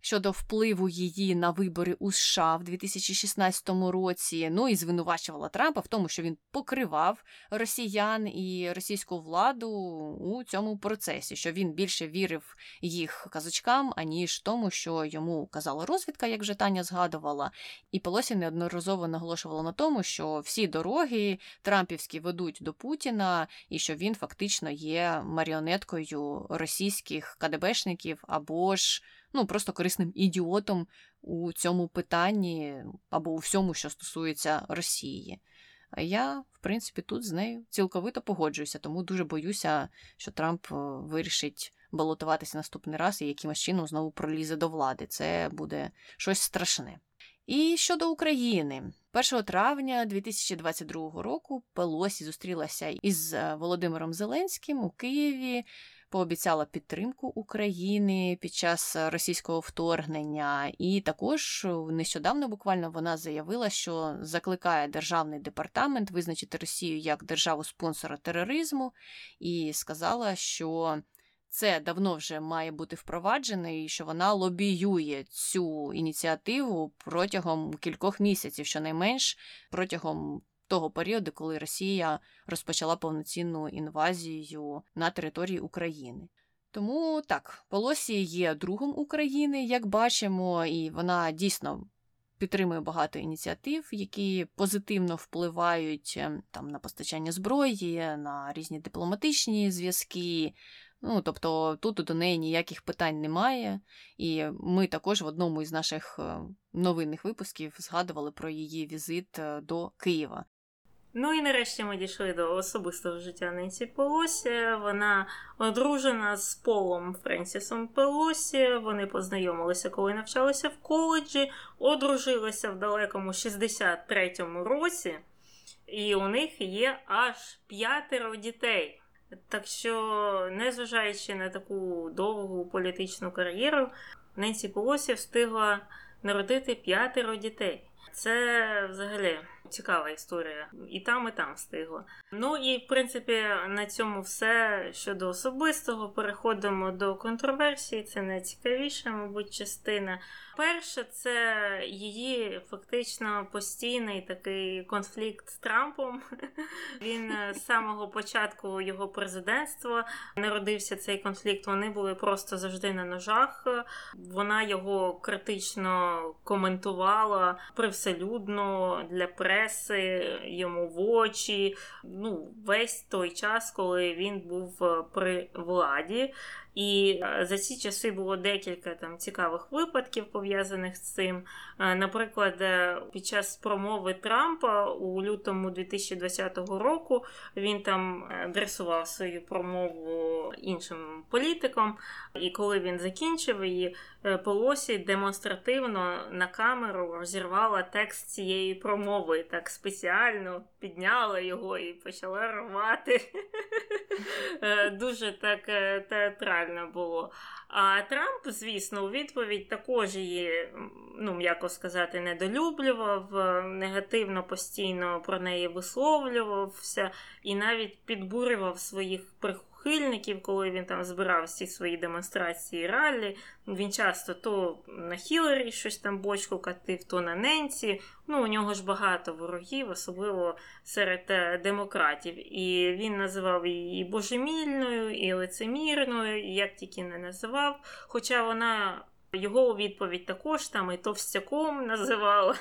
щодо впливу її на вибори у США в 2016 році. Ну і звинувачувала Трампа в тому, що він покривав росіян і російську владу у цьому процесі, що він більше вірив їх казочкам, аніж тому, що йому казала розвідка, як вже Таня згадувала. І Полосі неодноразово наголошувала на тому, що всі дороги Трампівські ведуть до Путіна, і що він фактично є маріонеткою російських КДБшників або ж ну просто корисним ідіотом у цьому питанні або у всьому, що стосується Росії. А я, в принципі, тут з нею цілковито погоджуюся, тому дуже боюся, що Трамп е, вирішить балотуватися наступний раз і якимось чином знову пролізе до влади. Це буде щось страшне. І щодо України, 1 травня 2022 року Пелосі зустрілася із е, Володимиром Зеленським у Києві пообіцяла підтримку України під час російського вторгнення, і також нещодавно буквально вона заявила, що закликає державний департамент визначити Росію як державу спонсора тероризму, і сказала, що. Це давно вже має бути впроваджене, і що вона лобіює цю ініціативу протягом кількох місяців, щонайменш протягом того періоду, коли Росія розпочала повноцінну інвазію на території України. Тому так, Полосі є другом України, як бачимо, і вона дійсно підтримує багато ініціатив, які позитивно впливають ем, там на постачання зброї, на різні дипломатичні зв'язки. Ну, тобто тут до неї ніяких питань немає, і ми також в одному із наших е, новинних випусків згадували про її візит е, до Києва. Ну і нарешті ми дійшли до особистого життя Ненсі Пелосі. Вона одружена з Полом Френсісом Пелосі. Вони познайомилися, коли навчалися в коледжі, одружилися в далекому 63-му році, і у них є аж п'ятеро дітей. Так що, незважаючи на таку довгу політичну кар'єру, Ненсі Пелосі встигла народити п'ятеро дітей. Це взагалі Цікава історія. І там, і там встигла. Ну і в принципі на цьому все щодо особистого. Переходимо до контроверсії. Це найцікавіша, мабуть, частина. Перше, це її фактично постійний такий конфлікт з Трампом. (laughs) Він е, з самого початку його президентства народився цей конфлікт. Вони були просто завжди на ножах. Вона його критично коментувала привселюдно для преси, йому в очі. Ну, весь той час, коли він був е, при владі. І е, за ці часи було декілька там цікавих випадків пов'язаних з цим. Е, наприклад, е, під час промови Трампа у лютому 2020 року він там адресував свою промову іншим політикам, і коли він закінчив її, Полосі демонстративно на камеру розірвала текст цієї промови, так спеціально підняла його і почала рвати. (laughs) Дуже так театрально було. А Трамп, звісно, у відповідь також її, ну, м'яко сказати, недолюблював, негативно постійно про неї висловлювався і навіть підбурював своїх прихильників, коли він там збирав всі свої демонстрації раллі. Він часто то на Хіларі щось там бочку катив, то на Ненці. Ну, у нього ж багато ворогів, особливо серед е, демократів. І він називав її божемільною, і лицемірною, як тільки не називав. Хоча вона. Його у відповідь також там і товстяком називала,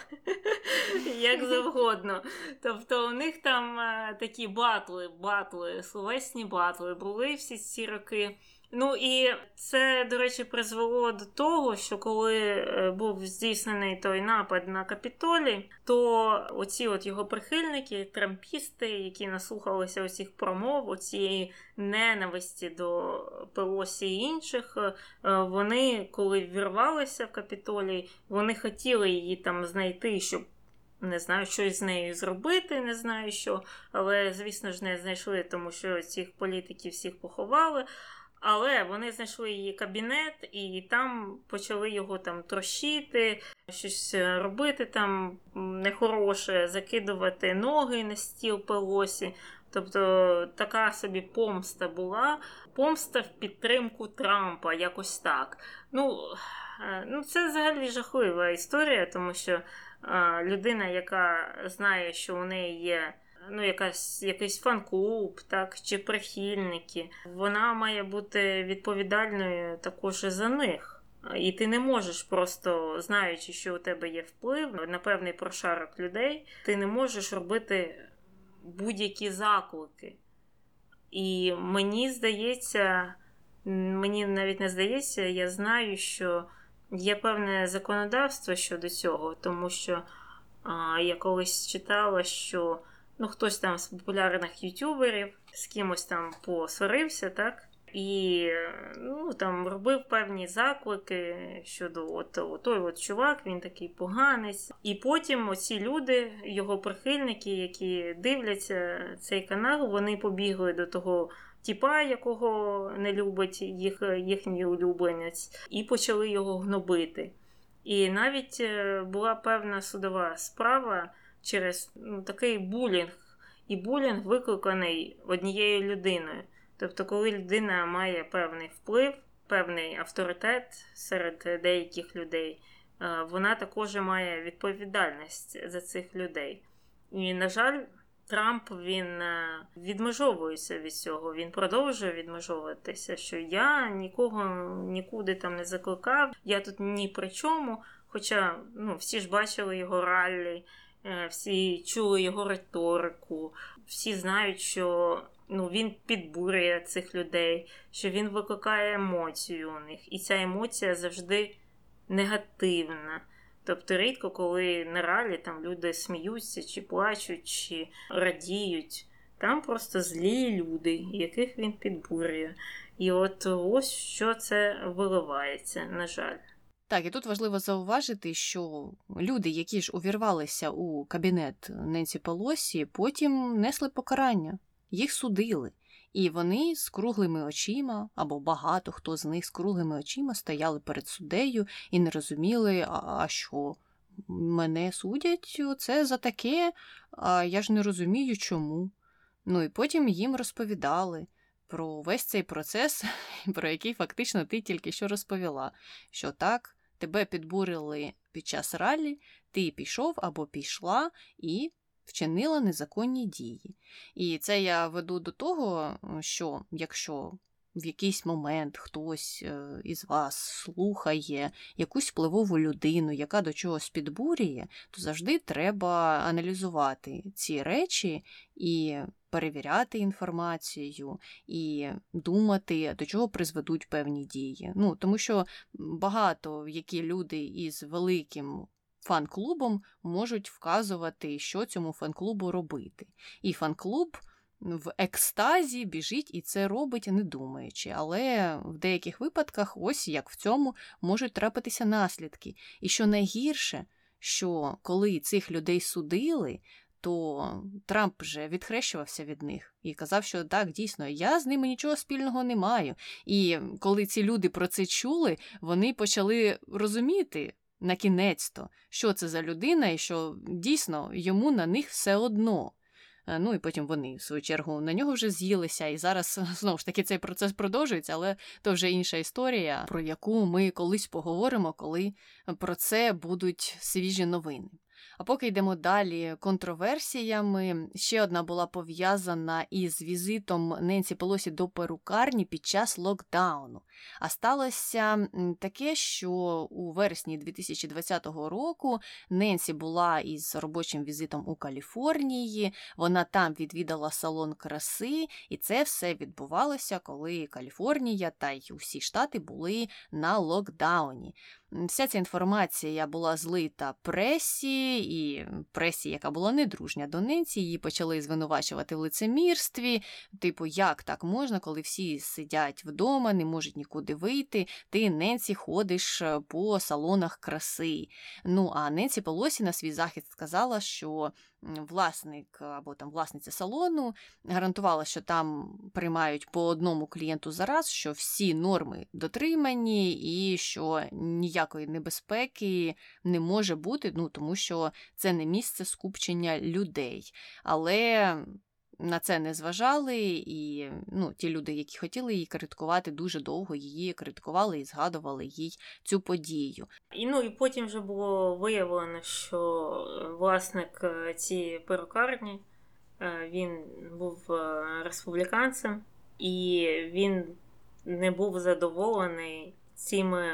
(laughs) як завгодно. Тобто у них там е, такі батли, батли, словесні батли були всі ці роки. Ну і це, до речі, призвело до того, що коли е, був здійснений той напад на капітолі, то оці от його прихильники, трампісти, які наслухалися усіх промов, оцієї ненависті до Пелосі і інших, е, вони, коли вірвалися в капітолій, вони хотіли її там знайти, щоб. Не знаю, що з нею зробити, не знаю що, але, звісно ж, не знайшли, тому що цих політиків всіх поховали. Але вони знайшли її кабінет і там почали його там трощити, щось е, робити там нехороше, закидувати ноги на стіл Пелосі. Тобто така собі помста була. Помста в підтримку Трампа, якось так. Ну, е, ну Це взагалі жахлива історія, тому що а, людина, яка знає, що у неї є ну, якась, якийсь фан-клуб, так, чи прихильники, вона має бути відповідальною також за них. І ти не можеш просто, знаючи, що у тебе є вплив на певний прошарок людей, ти не можеш робити будь-які заклики. І мені здається, мені навіть не здається, я знаю, що є певне законодавство щодо цього, тому що а, я колись читала, що ну, хтось там з популярних ютуберів з кимось там посварився, так? І ну, там робив певні заклики щодо от, от, той от чувак, він такий поганець. І потім оці люди, його прихильники, які дивляться цей канал, вони побігли до того тіпа, якого не любить їх, їхній улюбленець, і почали його гнобити. І навіть е, була певна судова справа через ну, такий булінг. І булінг викликаний однією людиною. Тобто, коли людина має певний вплив, певний авторитет серед деяких людей, е, вона також має відповідальність за цих людей. І, на жаль, Трамп він е, відмежовується від цього, він продовжує відмежовуватися, що я нікого нікуди там не закликав, я тут ні при чому. Хоча ну, всі ж бачили його раллі, всі чули його риторику, всі знають, що ну, він підбурює цих людей, що він викликає емоцію у них. І ця емоція завжди негативна. Тобто рідко, коли на ралі там люди сміються, чи плачуть, чи радіють. Там просто злі люди, яких він підбурює. І от ось що це виливається, на жаль. Так, і тут важливо зауважити, що люди, які ж увірвалися у кабінет Ненсі Пелосі, потім несли покарання, їх судили. І вони з круглими очима, або багато хто з них з круглими очима стояли перед суддею і не розуміли, а що мене судять це за таке, а я ж не розумію, чому. Ну і потім їм розповідали про весь цей процес, (laughs) про який фактично ти тільки що розповіла, що так, тебе підбурили під час ралі, ти пішов або пішла і вчинила незаконні дії. І це я веду до того, що якщо в якийсь момент хтось е, із вас слухає якусь впливову людину, яка до чогось підбурює, то завжди треба аналізувати ці речі і перевіряти інформацію, і думати, до чого призведуть певні дії. Ну, Тому що багато які люди із великим. Фан-клубом можуть вказувати, що цьому фан-клубу робити. І фан-клуб в екстазі біжить і це робить, не думаючи. Але в деяких випадках, ось як в цьому, можуть трапитися наслідки. І що найгірше, що коли цих людей судили, то Трамп вже відхрещувався від них і казав, що так, дійсно, я з ними нічого спільного не маю. І коли ці люди про це чули, вони почали розуміти. На кінець то, що це за людина, і що дійсно йому на них все одно. Е, ну і потім вони, в свою чергу, на нього вже з'їлися. І зараз (laughs) знову ж таки цей процес продовжується, але то вже інша історія, про яку ми колись поговоримо, коли про це будуть свіжі новини. А поки йдемо далі контроверсіями, ще одна була пов'язана із візитом Ненсі Полосі до перукарні під час локдауну. А сталося таке, що у вересні 2020 року Ненсі була із робочим візитом у Каліфорнії. Вона там відвідала салон краси, і це все відбувалося, коли Каліфорнія та й усі штати були на локдауні. Вся ця інформація була злита пресі, і пресі, яка була недружня до Ненсі, її почали звинувачувати в лицемірстві. Типу, як так можна, коли всі сидять вдома, не можуть нікуди вийти, ти Ненсі ходиш е, по салонах краси. Ну, а Ненсі Полосі на свій захист сказала, що власник або там власниця салону гарантувала, що там приймають по одному клієнту за раз, що всі норми дотримані, і що ніякої небезпеки не може бути, ну тому що це не місце скупчення людей. Але на це не зважали, і ну, ті люди, які хотіли її критикувати, дуже довго її критикували і згадували їй цю подію. І ну і потім вже було виявлено, що е, власник е, цієї перукарні е, він був республіканцем, і він не був задоволений цими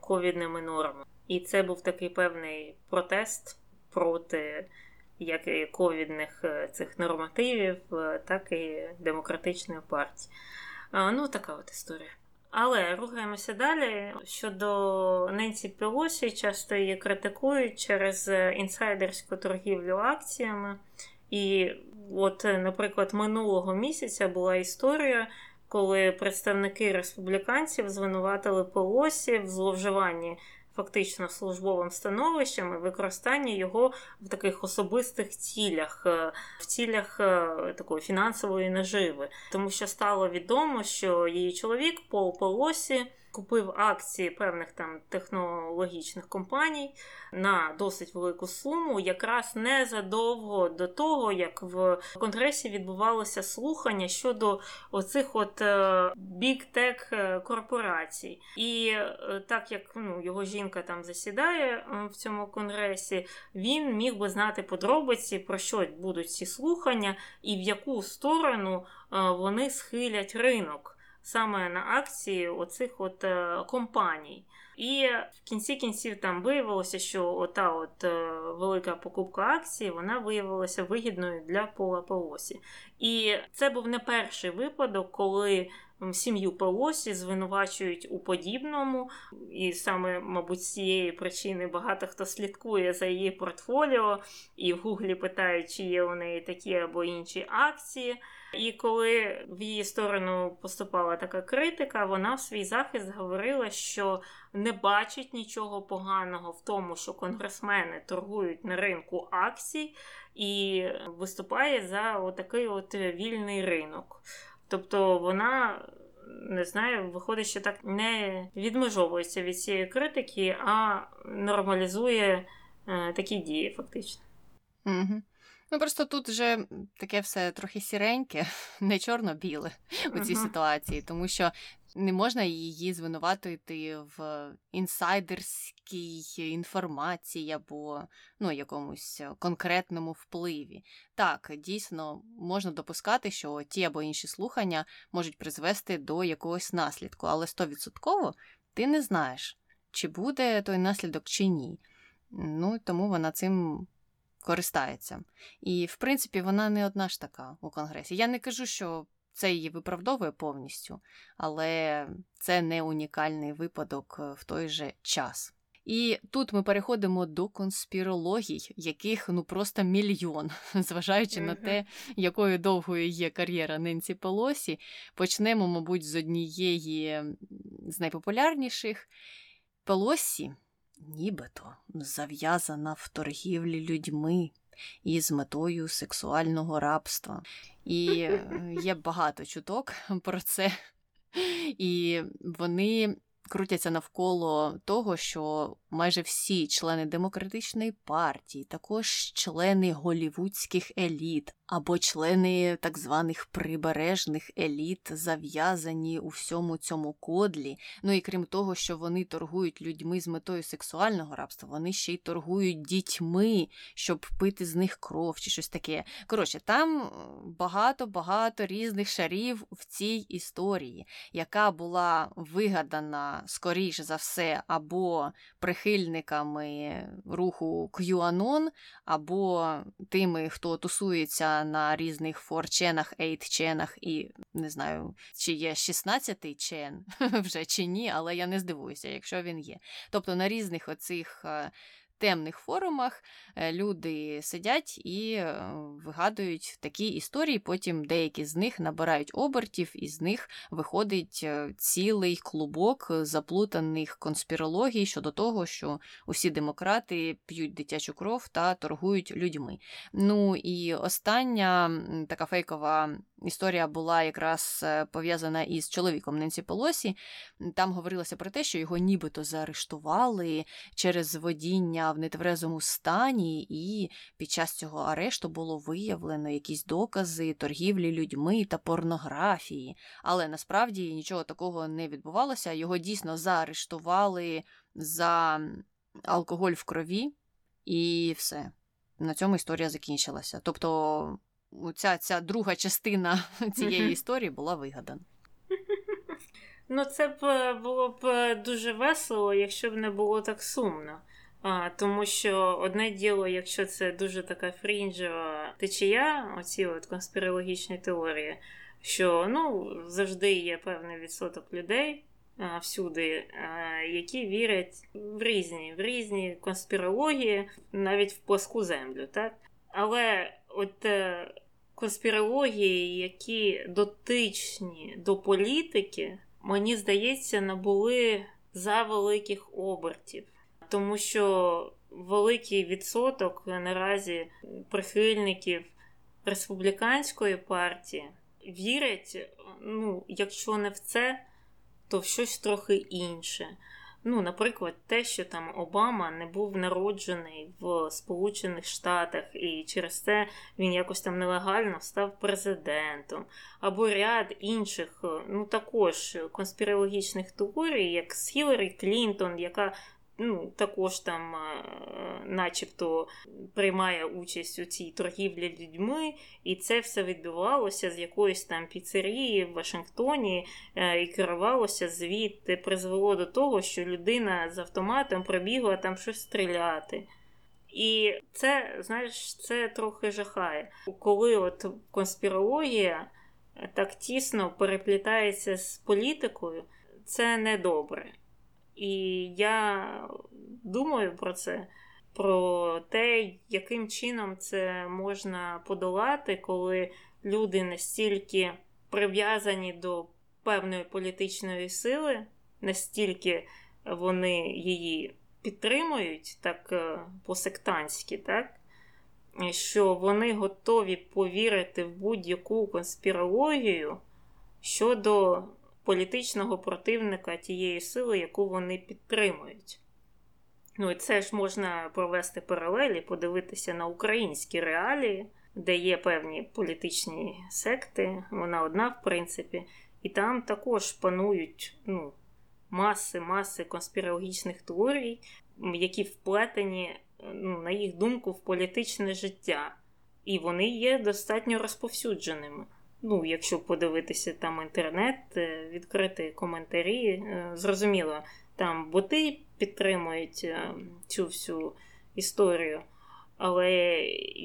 ковідними нормами. І це був такий певний протест проти як і ковідних е, цих нормативів, е, так і демократичної партії. Ну, така от історія. Але рухаємося далі. Щодо Ненсі Пелосі, часто її критикують через е, інсайдерську торгівлю акціями. І, от, наприклад, минулого місяця була історія, коли представники республіканців звинуватили Пелосі в зловживанні фактично службовим становищем і використання його в таких особистих цілях, е, в цілях е, такої фінансової наживи, тому що стало відомо, що її чоловік Пол Полосі купив акції певних там технологічних компаній на досить велику суму, якраз незадовго до того, як в конгресі відбувалося слухання щодо оцих от бік-тек корпорацій. І е, так як ну, його жінка там засідає в цьому конгресі, він міг би знати подробиці, про що будуть ці слухання, і в яку сторону е, вони схилять ринок саме на акції оцих от е, компаній. І в кінці кінців там виявилося, що ота от е, велика покупка акцій вона виявилася вигідною для Пола Пелосі. І це був не перший випадок, коли сім'ю Пелосі звинувачують у подібному, і саме, мабуть, з цієї причини багато хто слідкує за її портфоліо, і в Гуглі питають, чи є у неї такі або інші акції. І коли в її сторону поступала така критика, вона в свій захист говорила, що не бачить нічого поганого в тому, що конгресмени торгують на ринку акцій, і виступає за отакий от вільний ринок. Тобто вона. Не знаю, виходить, що так не відмежовується від цієї критики, а нормалізує е, такі дії, фактично. Угу. Ну просто тут вже таке все трохи сіреньке, (laughs) не чорно-біле у цій uh-huh. ситуації, тому що не можна її звинуватити в інсайдерській інформації або ну, якомусь конкретному впливі. Так, дійсно можна допускати, що ті або інші слухання можуть призвести до якогось наслідку, але стовідсотково ти не знаєш, чи буде той наслідок чи ні. Ну тому вона цим користається. І, в принципі, вона не одна ж така у Конгресі. Я не кажу, що це її виправдовує повністю, але це не унікальний випадок е, в той же час. І тут ми переходимо до конспірологій, яких ну просто мільйон, (laughs) зважаючи mm-hmm. на те, якою довгою є кар'єра Ненсі Пелосі. Почнемо, мабуть, з однієї з найпопулярніших Пелосі нібито зав'язана в торгівлі людьми і з метою сексуального рабства. І е, є багато чуток про це. І вони крутяться навколо того, що майже всі члени демократичної партії, також члени голівудських еліт або члени так званих прибережних еліт зав'язані у всьому цьому кодлі. Ну і крім того, що вони торгують людьми з метою сексуального рабства, вони ще й торгують дітьми, щоб пити з них кров чи щось таке. Коротше, там багато-багато різних шарів в цій історії, яка була вигадана скоріш за все, або прихильниками руху QAnon, або тими, хто тусується на різних форченах, ейтченах і не знаю, чи є 16-й чен (laughs) вже чи ні, але я не здивуюся, якщо він є. Тобто на різних оцих е, темних форумах е, люди сидять і е, вигадують такі історії. Потім деякі з них набирають обертів, і з них виходить е, цілий клубок заплутаних конспірологій щодо того, що усі демократи п'ють дитячу кров та торгують людьми. Ну і остання така фейкова історія була якраз пов'язана із чоловіком Ненсі Пелосі. Там говорилося про те, що його нібито заарештували через водіння в нетверезому стані, і під час цього арешту було виявлено якісь докази торгівлі людьми та порнографії. Але насправді нічого такого не відбувалося. Його дійсно заарештували за алкоголь в крові, і все. На цьому історія закінчилася. Тобто, ця, ця друга частина (laughs) цієї історії була вигадана. Ну, це б було б е, дуже весело, якщо б не було так сумно. А, Тому що одне діло, якщо це дуже така фрінжева течія, оці от конспірологічні теорії, що ну, завжди є певний відсоток людей а, всюди, а, які вірять в різні в різні конспірології, навіть в пласку землю. так? Але от е, конспірології, які дотичні до політики, мені здається, набули за великих обертів тому що великий відсоток наразі прихильників республіканської партії вірять, ну, якщо не в це, то в щось трохи інше. Ну, наприклад, те, що там Обама не був народжений в Сполучених Штатах, і через це він якось там нелегально став президентом, або ряд інших, ну також конспірологічних теорій, як з Хіларі Клінтон, яка ну, також там, начебто, приймає участь у цій торгівлі людьми, і це все відбувалося з якоїсь там піцерії в Вашингтоні е, і керувалося звідти, призвело до того, що людина з автоматом прибігла там щось стріляти. І це, знаєш, це трохи жахає. Коли от конспірологія так тісно переплітається з політикою, це не добре. І я думаю про це, про те, яким чином це можна подолати, коли люди настільки прив'язані до певної політичної сили, настільки вони її підтримують, так е, по-сектантськи, так? Що вони готові повірити в будь-яку конспірологію щодо політичного противника тієї сили, яку вони підтримують. Ну і це ж можна провести паралелі, подивитися на українські реалії, де є певні політичні секти, вона одна, в принципі, і там також панують ну, маси, маси конспірологічних теорій, які вплетені, ну, на їх думку, в політичне життя. І вони є достатньо розповсюдженими. Ну, якщо подивитися там інтернет, е, відкрити коментарі, е, зрозуміло, там боти підтримують е, цю всю історію, але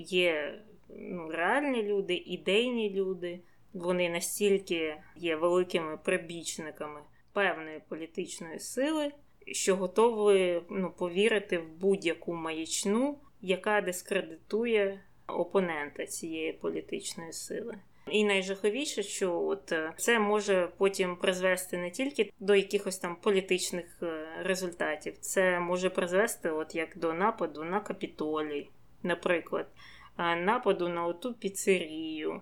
є ну, реальні люди, ідейні люди, вони настільки є великими прибічниками певної політичної сили, що готові ну, повірити в будь-яку маячну, яка дискредитує опонента цієї політичної сили. І найжаховіше, що от е, це може потім призвести не тільки до якихось там політичних е, результатів, це може призвести, от як до нападу на капітолій, наприклад, е, нападу на оту піцерію,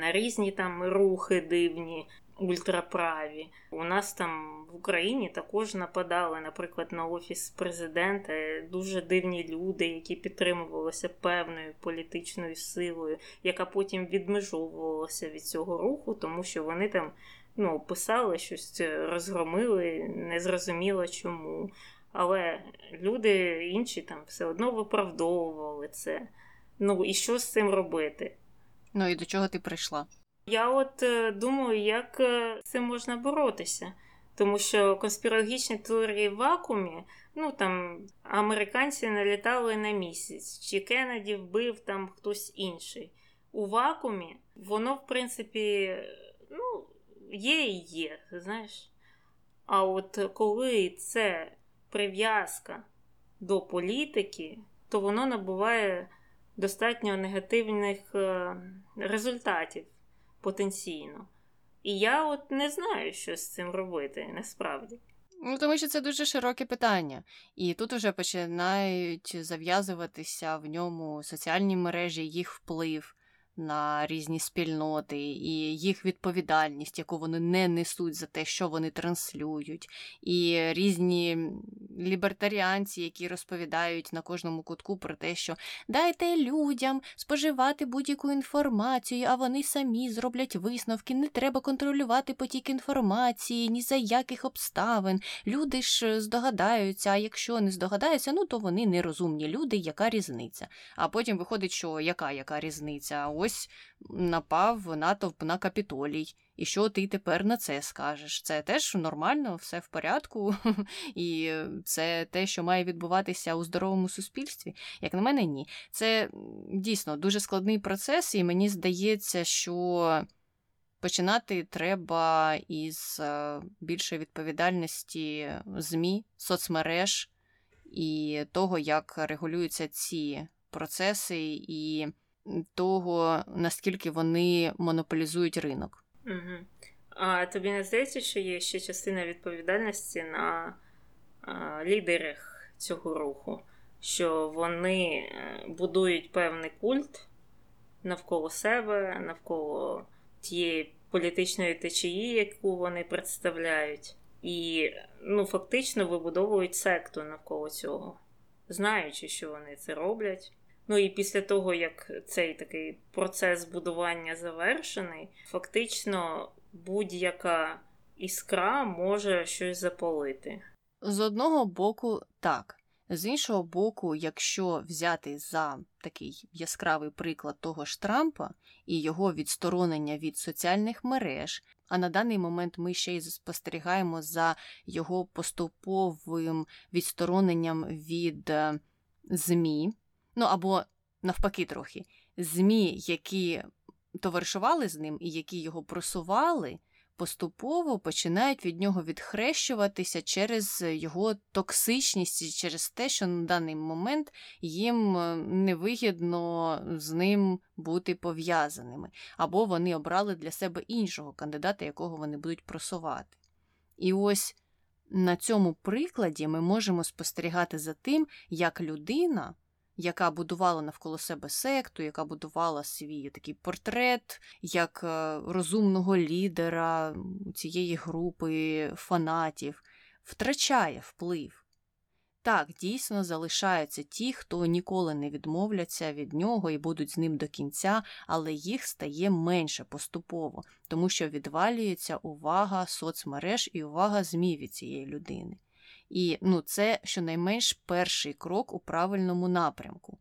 на різні там рухи дивні, ультраправі. У нас там в Україні також нападали, наприклад, на офіс президента дуже дивні люди, які підтримувалися певною політичною силою, яка потім відмежовувалася від цього руху, тому що вони там ну, писали щось, розгромили, незрозуміло чому. Але люди інші там все одно виправдовували це. Ну і що з цим робити? Ну і до чого ти прийшла? Я от е, думаю, як е, з цим можна боротися. Тому що конспірологічні теорії в вакуумі, ну там американці налітали на місяць, чи Кеннеді вбив там хтось інший. У вакуумі воно, в принципі, ну, є і є, знаєш. А от коли це прив'язка до політики, то воно набуває достатньо негативних е, результатів потенційно. І я от не знаю, що з цим робити насправді. Ну, тому що це дуже широке питання, і тут вже починають зав'язуватися в ньому соціальні мережі, їх вплив на різні спільноти і їх відповідальність, яку вони не несуть за те, що вони транслюють, і різні лібертаріанці, які розповідають на кожному кутку про те, що дайте людям споживати будь-яку інформацію, а вони самі зроблять висновки. Не треба контролювати потік інформації, ні за яких обставин. Люди ж здогадаються, а якщо не здогадаються, ну то вони нерозумні люди, яка різниця. А потім виходить, що яка яка різниця? Ось напав натовп на капітолій. І що ти тепер на це скажеш? Це теж нормально, все в порядку, (laughs) і це те, що має відбуватися у здоровому суспільстві. Як на мене, ні. Це дійсно дуже складний процес, і мені здається, що. Починати треба із е, більшої відповідальності ЗМІ, соцмереж і того, як регулюються ці процеси, і того, наскільки вони монополізують ринок. Угу. А тобі не здається, що є ще частина відповідальності на а, лідерах цього руху, що вони е, будують певний культ навколо себе, навколо тієї політичної течії, яку вони представляють, і ну, фактично вибудовують секту навколо цього, знаючи, що вони це роблять. Ну і після того, як цей такий процес будування завершений, фактично будь-яка іскра може щось запалити. З одного боку, так. З іншого боку, якщо взяти за такий яскравий приклад того ж Трампа і його відсторонення від соціальних мереж, а на даний момент ми ще й спостерігаємо за його поступовим відстороненням від е, ЗМІ, Ну або навпаки, трохи ЗМІ, які товаришували з ним і які його просували, поступово починають від нього відхрещуватися через його токсичність, через те, що на даний момент їм е, невигідно з ним бути пов'язаними, або вони обрали для себе іншого кандидата, якого вони будуть просувати. І ось на цьому прикладі ми можемо спостерігати за тим, як людина яка будувала навколо себе секту, яка будувала свій такий портрет як е, розумного лідера цієї групи фанатів, втрачає вплив. Так, дійсно залишаються ті, хто ніколи не відмовляться від нього і будуть з ним до кінця, але їх стає менше поступово, тому що відвалюється увага соцмереж і увага ЗМІ від цієї людини. І ну, це щонайменш перший крок у правильному напрямку.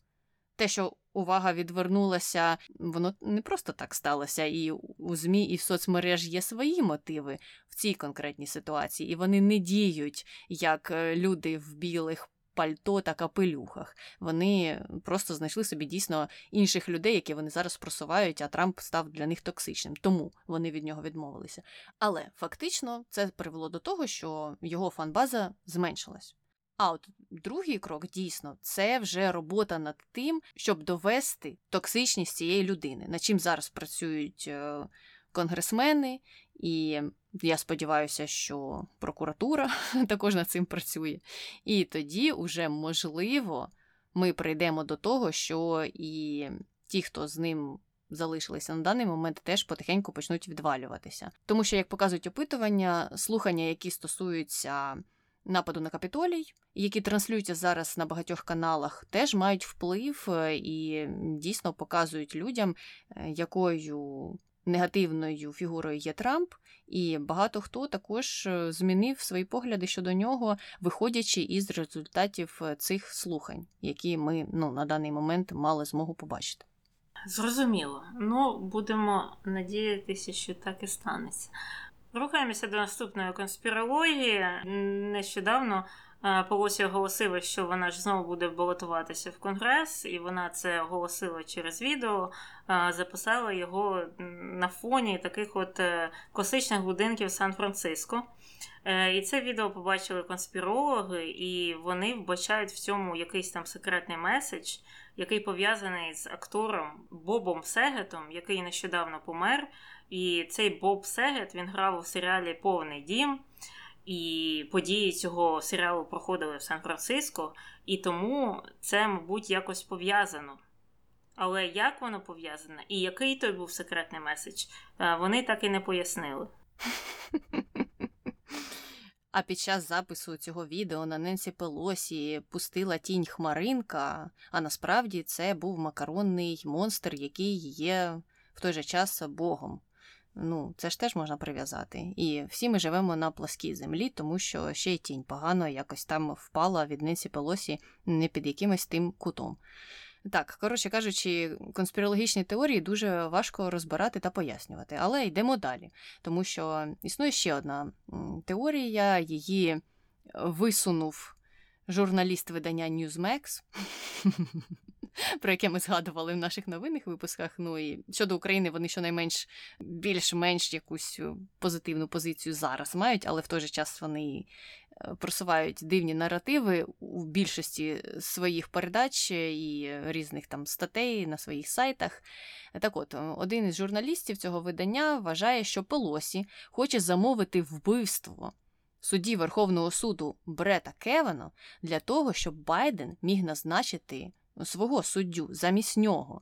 Те, що увага відвернулася, воно не просто так сталося, і у ЗМІ і в соцмереж є свої мотиви в цій конкретній ситуації, і вони не діють як е, люди в білих. Пальто та капелюхах. Вони просто знайшли собі дійсно інших людей, які вони зараз просувають, а Трамп став для них токсичним, тому вони від нього відмовилися. Але фактично це привело до того, що його фанбаза зменшилась. А от другий крок дійсно це вже робота над тим, щоб довести токсичність цієї людини, над чим зараз працюють е, конгресмени, і я сподіваюся, що прокуратура (laughs) також над цим працює. І тоді, уже можливо, ми прийдемо до того, що і ті, хто з ним. Залишилися на даний момент, теж потихеньку почнуть відвалюватися. Тому що, як показують опитування, слухання, які стосуються нападу на капітолій, які транслюються зараз на багатьох каналах, теж мають вплив е, і дійсно показують людям, е, якою негативною фігурою є Трамп, і багато хто також е, змінив свої погляди щодо нього, виходячи із результатів цих слухань, які ми ну, на даний момент мали змогу побачити. Зрозуміло. Ну, будемо надіятися, що так і станеться. Рухаємося до наступної конспірології. Нещодавно е, Полосі оголосила, що вона ж знову буде балотуватися в конгрес, і вона це оголосила через відео, е, записала його на фоні таких от е, класичних будинків Сан-Франциско. І це відео побачили конспірологи, і вони вбачають в цьому якийсь там секретний меседж, який пов'язаний з актором Бобом Сегетом, який нещодавно помер. І цей Боб Сегет він грав у серіалі Повний дім. І події цього серіалу проходили в Сан-Франциско, і тому це, мабуть, якось пов'язано. Але як воно пов'язане і який той був секретний меседж, е, вони так і не пояснили. А під час запису цього відео на Ненсі Пелосі пустила тінь хмаринка, а насправді це був макаронний монстр, який є в той же час Богом. Ну, це ж теж можна прив'язати. І всі ми живемо на пласкій землі, тому що ще й тінь погано якось там впала від Ненсі Пелосі не під якимось тим кутом. Так, коротше кажучи, конспірологічні теорії дуже важко розбирати та пояснювати, але йдемо далі, тому що існує ще одна теорія, її висунув журналіст видання Newsmax. (laughs) (laughs) про яке ми згадували в наших новинних випусках. Ну і щодо України, вони щонайменш більш-менш якусь е, позитивну позицію зараз мають, але в той же час вони е, просувають дивні наративи у більшості своїх передач і різних там статей на своїх сайтах. Так от, один із журналістів цього видання вважає, що Пелосі хоче замовити вбивство. Судді Верховного суду Брета Кевана для того, щоб Байден міг назначити свого суддю замість нього.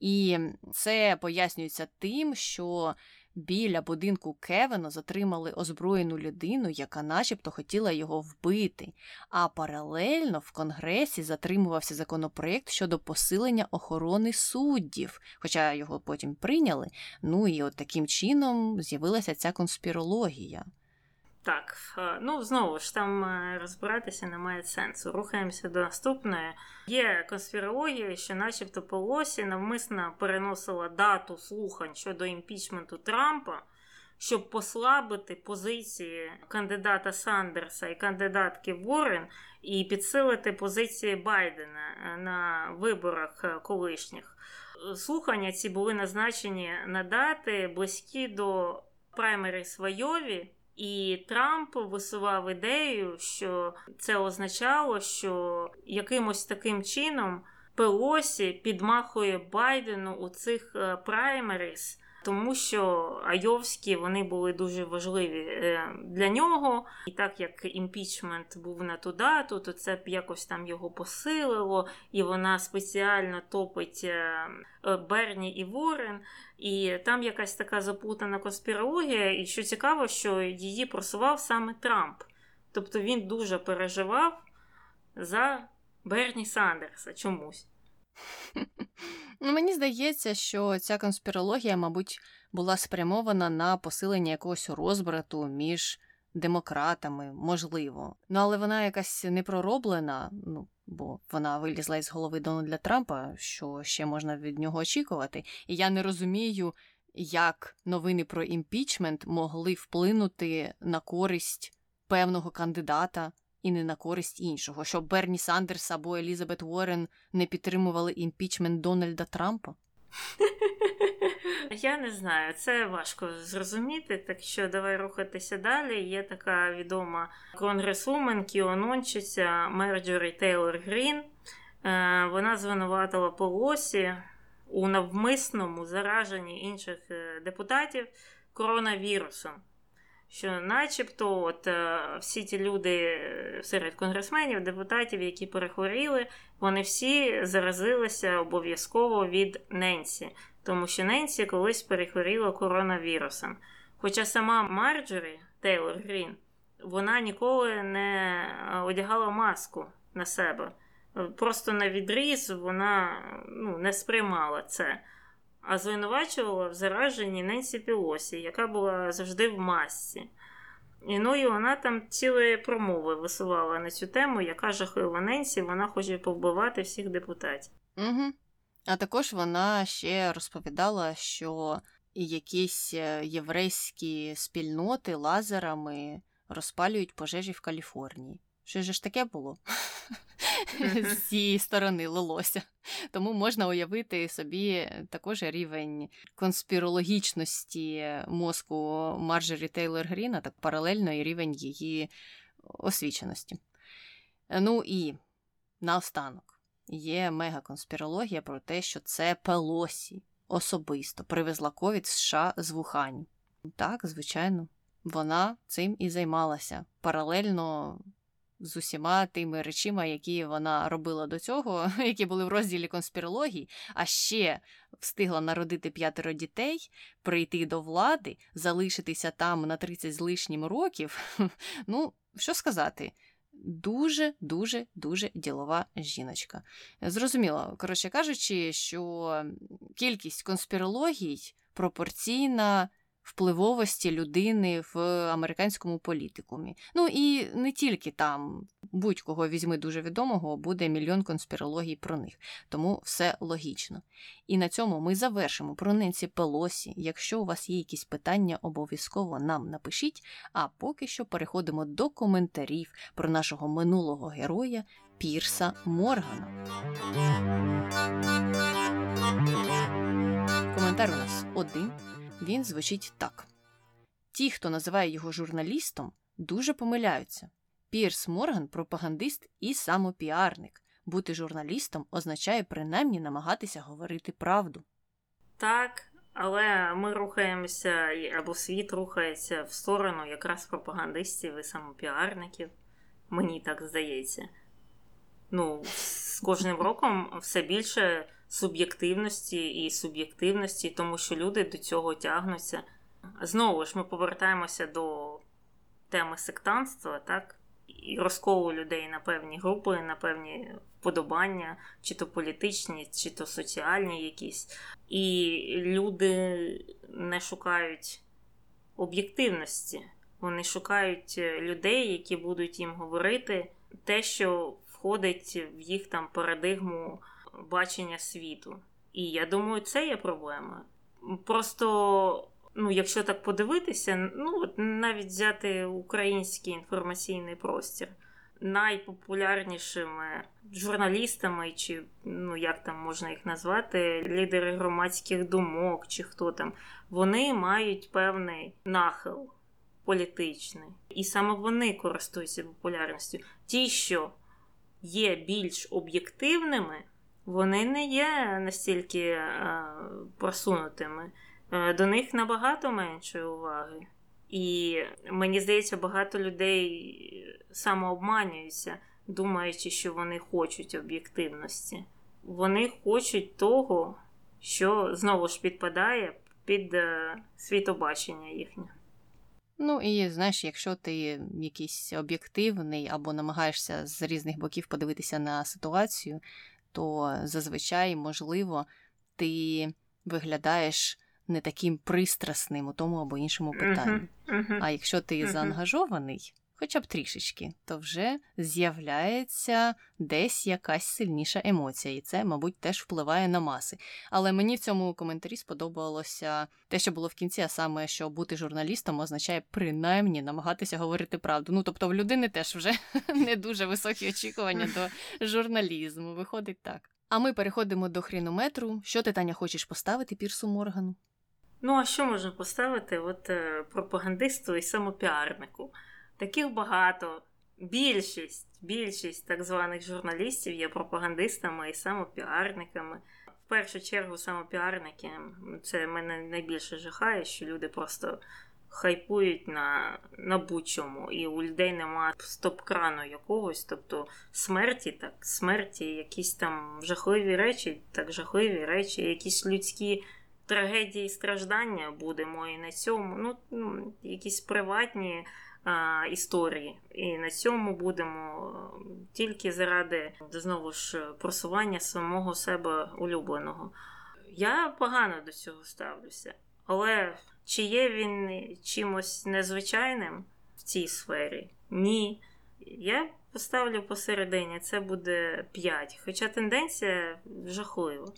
І це пояснюється тим, що біля будинку Кевена затримали озброєну людину, яка начебто хотіла його вбити. А паралельно в Конгресі затримувався законопроєкт щодо посилення охорони суддів, хоча його потім прийняли. Ну і от таким чином з'явилася ця конспірологія. Так, е, ну знову ж там е, розбиратися немає сенсу. Рухаємося до наступної. Є конспірологія, що, начебто, Полосі навмисно переносила дату слухань щодо імпічменту Трампа, щоб послабити позиції кандидата Сандерса і кандидатки Ворен і підсилити позиції Байдена е, на виборах колишніх. Слухання ці були назначені на дати близькі до праймері Свайові. І Трамп висував ідею, що це означало, що якимось таким чином Пелосі підмахує Байдену у цих е, праймеріс тому що Айовські вони були дуже важливі е, для нього. І так як імпічмент був на ту дату, то це б якось там його посилило, і вона спеціально топить е, Берні і Ворен. І там якась така заплутана конспірологія, і що цікаво, що її просував саме Трамп. Тобто він дуже переживав за Берні Сандерса чомусь. Ну, Мені здається, що ця конспірологія, мабуть, була спрямована на посилення якогось розбрату між демократами, можливо. Ну, але вона якась не пророблена, ну, бо вона вилізла із голови Дональда Трампа, що ще можна від нього очікувати. І я не розумію, як новини про імпічмент могли вплинути на користь певного кандидата і не на користь іншого, щоб Берні Сандерс або Елізабет Уоррен не підтримували імпічмент Дональда Трампа. (laughs) Я не знаю, це важко зрозуміти, так що давай рухатися далі. Є така відома congresswoman кьюанонщиця Марджорі Тейлор Грін. Е, вона звинуватила Пелосі у навмисному зараженні інших е, депутатів коронавірусом. Що, начебто, от е, всі ті люди серед конгресменів, депутатів, які перехворіли, вони всі заразилися обов'язково від Ненсі тому що Ненсі колись перехворіла коронавірусом. Хоча сама Марджорі Тейлор Грін вона ніколи не одягала маску на себе. Просто на відріз вона ну, не сприймала це, а звинувачувала в зараженні Ненсі Пілосі, яка була завжди в масці. І ну і вона там цілі промови висувала на цю тему, яка жахлива Ненсі, вона хоче повбивати всіх депутатів. Угу. А також вона ще розповідала, що якісь е, єврейські спільноти лазерами розпалюють пожежі в Каліфорнії. Що ж таке було? З цієї сторони лилося. Тому можна уявити собі також рівень конспірологічності мозку Марджорі Тейлор Гріна, так паралельно і рівень її освіченості. Ну і наостанок є мегаконспірологія про те, що це Пелосі особисто привезла ковід з США з Вухань. Так, звичайно, вона цим і займалася паралельно з усіма тими речима, які вона робила до цього, (laughs) які були в розділі конспірології, а ще встигла народити п'ятеро дітей, прийти до влади, залишитися там на 30 з лишнім років. (laughs) Ну, що сказати, дуже, дуже, дуже ділова жіночка. Зрозуміло, коротше кажучи, що кількість конспірологій пропорційна впливовості людини в американському політикумі. Ну і не тільки там будь-кого візьми дуже відомого, буде мільйон конспірологій про них, тому все логічно. І на цьому ми завершимо про Ненсі Пелосі. Якщо у вас є якісь питання, обов'язково нам напишіть. А поки що переходимо до коментарів про нашого минулого героя Пірса Моргана. Коментар у нас один. Він звучить так: ті, хто називає його журналістом, дуже помиляються. Пірс Морган пропагандист і самопіарник. Бути журналістом означає принаймні намагатися говорити правду. Так, але ми рухаємося або світ рухається в сторону якраз пропагандистів і самопіарників. Мені так здається. Ну, з кожним роком все більше суб'єктивності і суб'єктивності, тому що люди до цього тягнуться. Знову ж ми повертаємося до теми сектанства, так? І розколу людей на певні групи, на певні вподобання, чи то політичні, чи то соціальні якісь. І люди не шукають об'єктивності. Вони шукають людей, які будуть їм говорити те, що входить в їх там парадигму бачення світу. І я думаю, це є проблема. Просто, ну, якщо так подивитися, ну, навіть взяти український інформаційний простір. Найпопулярнішими журналістами, чи ну як там можна їх назвати, лідери громадських думок, чи хто там, вони мають певний нахил політичний. І саме вони користуються популярністю. Ті, що є більш об'єктивними, вони не є настільки е, просунутими. Е, до них набагато менше уваги. І мені здається, багато людей самообманюються, думаючи, що вони хочуть об'єктивності. Вони хочуть того, що знову ж підпадає під е, світобачення їхнє. Ну і знаєш, якщо ти якийсь об'єктивний або намагаєшся з різних боків подивитися на ситуацію, то зазвичай, можливо, ти виглядаєш не таким пристрасним у тому або іншому питанні. Uh-huh, uh-huh. А якщо ти Мгм. заангажований, хоча б трішечки, то вже з'являється десь якась сильніша емоція, і це, мабуть, теж впливає на маси. Але мені в цьому коментарі сподобалося те, що було в кінці, а саме, що бути журналістом означає принаймні намагатися говорити правду. Ну тобто в людини теж вже (laughs) не дуже високі очікування до журналізму. Виходить так. А ми переходимо до хрінометру. Що ти, Таня, хочеш поставити Пірсу Моргану? Ну, а що можна поставити от е, пропагандисту і самопіарнику? Таких багато. Більшість, більшість так званих журналістів є пропагандистами і самопіарниками. В першу чергу самопіарники це мене найбільше жахає, що люди просто хайпують на, на будь-чому, і у людей немає стоп-крану якогось, тобто смерті, так, смерті, якісь там жахливі речі, так жахливі речі, якісь людські трагедії, страждання будемо і на цьому, ну, ну якісь приватні історії. І на цьому будемо тільки заради знову ж просування самого себе улюбленого. Я погано до цього ставлюся, але чи є він чимось незвичайним в цій сфері? Ні. Я поставлю посередині, це буде 5. Хоча тенденція жахлива.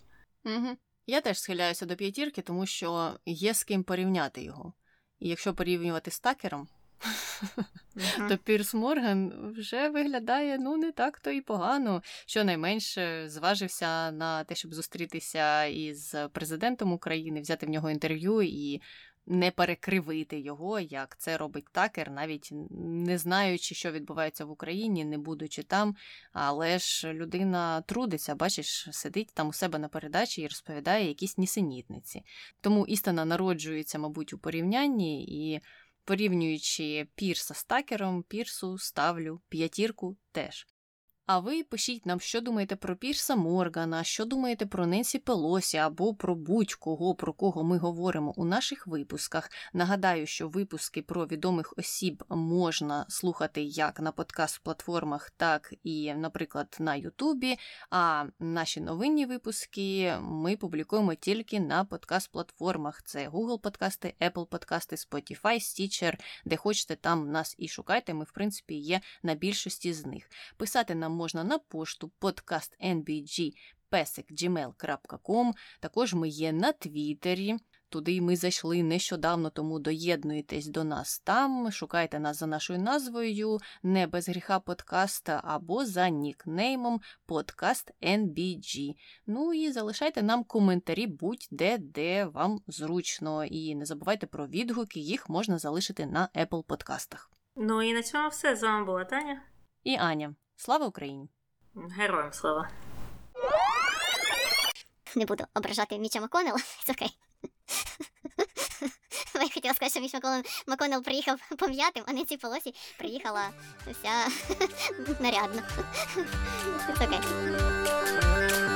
Угу. Я теж схиляюся до п'ятірки, тому що є з ким порівняти його. І якщо порівнювати з такером, то Пірс Морган вже виглядає ну не так то і погано. Щонайменше зважився на те, щоб зустрітися із президентом України, взяти в нього інтерв'ю і не перекривити його, як це робить такер, навіть не знаючи, що відбувається в Україні, не будучи там. Але ж людина трудиться, бачиш, сидить там у себе на передачі і розповідає якісь нісенітниці. Тому істина народжується, мабуть, у порівнянні і. Порівнюючи Пірса з такером, Пірсу ставлю п'ятірку теж. А ви пишіть нам, що думаєте про Пірса Моргана, що думаєте про Ненсі Пелосі або про будь-кого, про кого ми говоримо у наших випусках. Нагадаю, що випуски про відомих осіб можна слухати як на подкаст-платформах, так і, наприклад, на Ютубі. А наші новинні випуски ми публікуємо тільки на подкаст-платформах: це Google подкасти, Apple подкасти, Spotify, Stitcher, де хочете, там нас і шукайте. Ми, в принципі, є на більшості з них. Писати нам можна на пошту podcastnbg.gmail.com. Також ми є на Твіттері. Туди ми зайшли нещодавно, тому доєднуйтесь до нас там. Шукайте нас за нашою назвою не без гріха подкаста або за нікнеймом Подкаст NBG. Ну і залишайте нам коментарі будь-де, де вам зручно. І не забувайте про відгуки, їх можна залишити на Apple подкастах. Ну і на цьому все. З вами була Таня. І Аня. Слава Україні! Героям слава! Не буду ображати Міча Маконела, окей. (laughs) (laughs) Я хотіла сказати, що Міч Маконел, Маконел приїхав пом'ятим, а не ці полосі приїхала вся (laughs) нарядно. It's окей.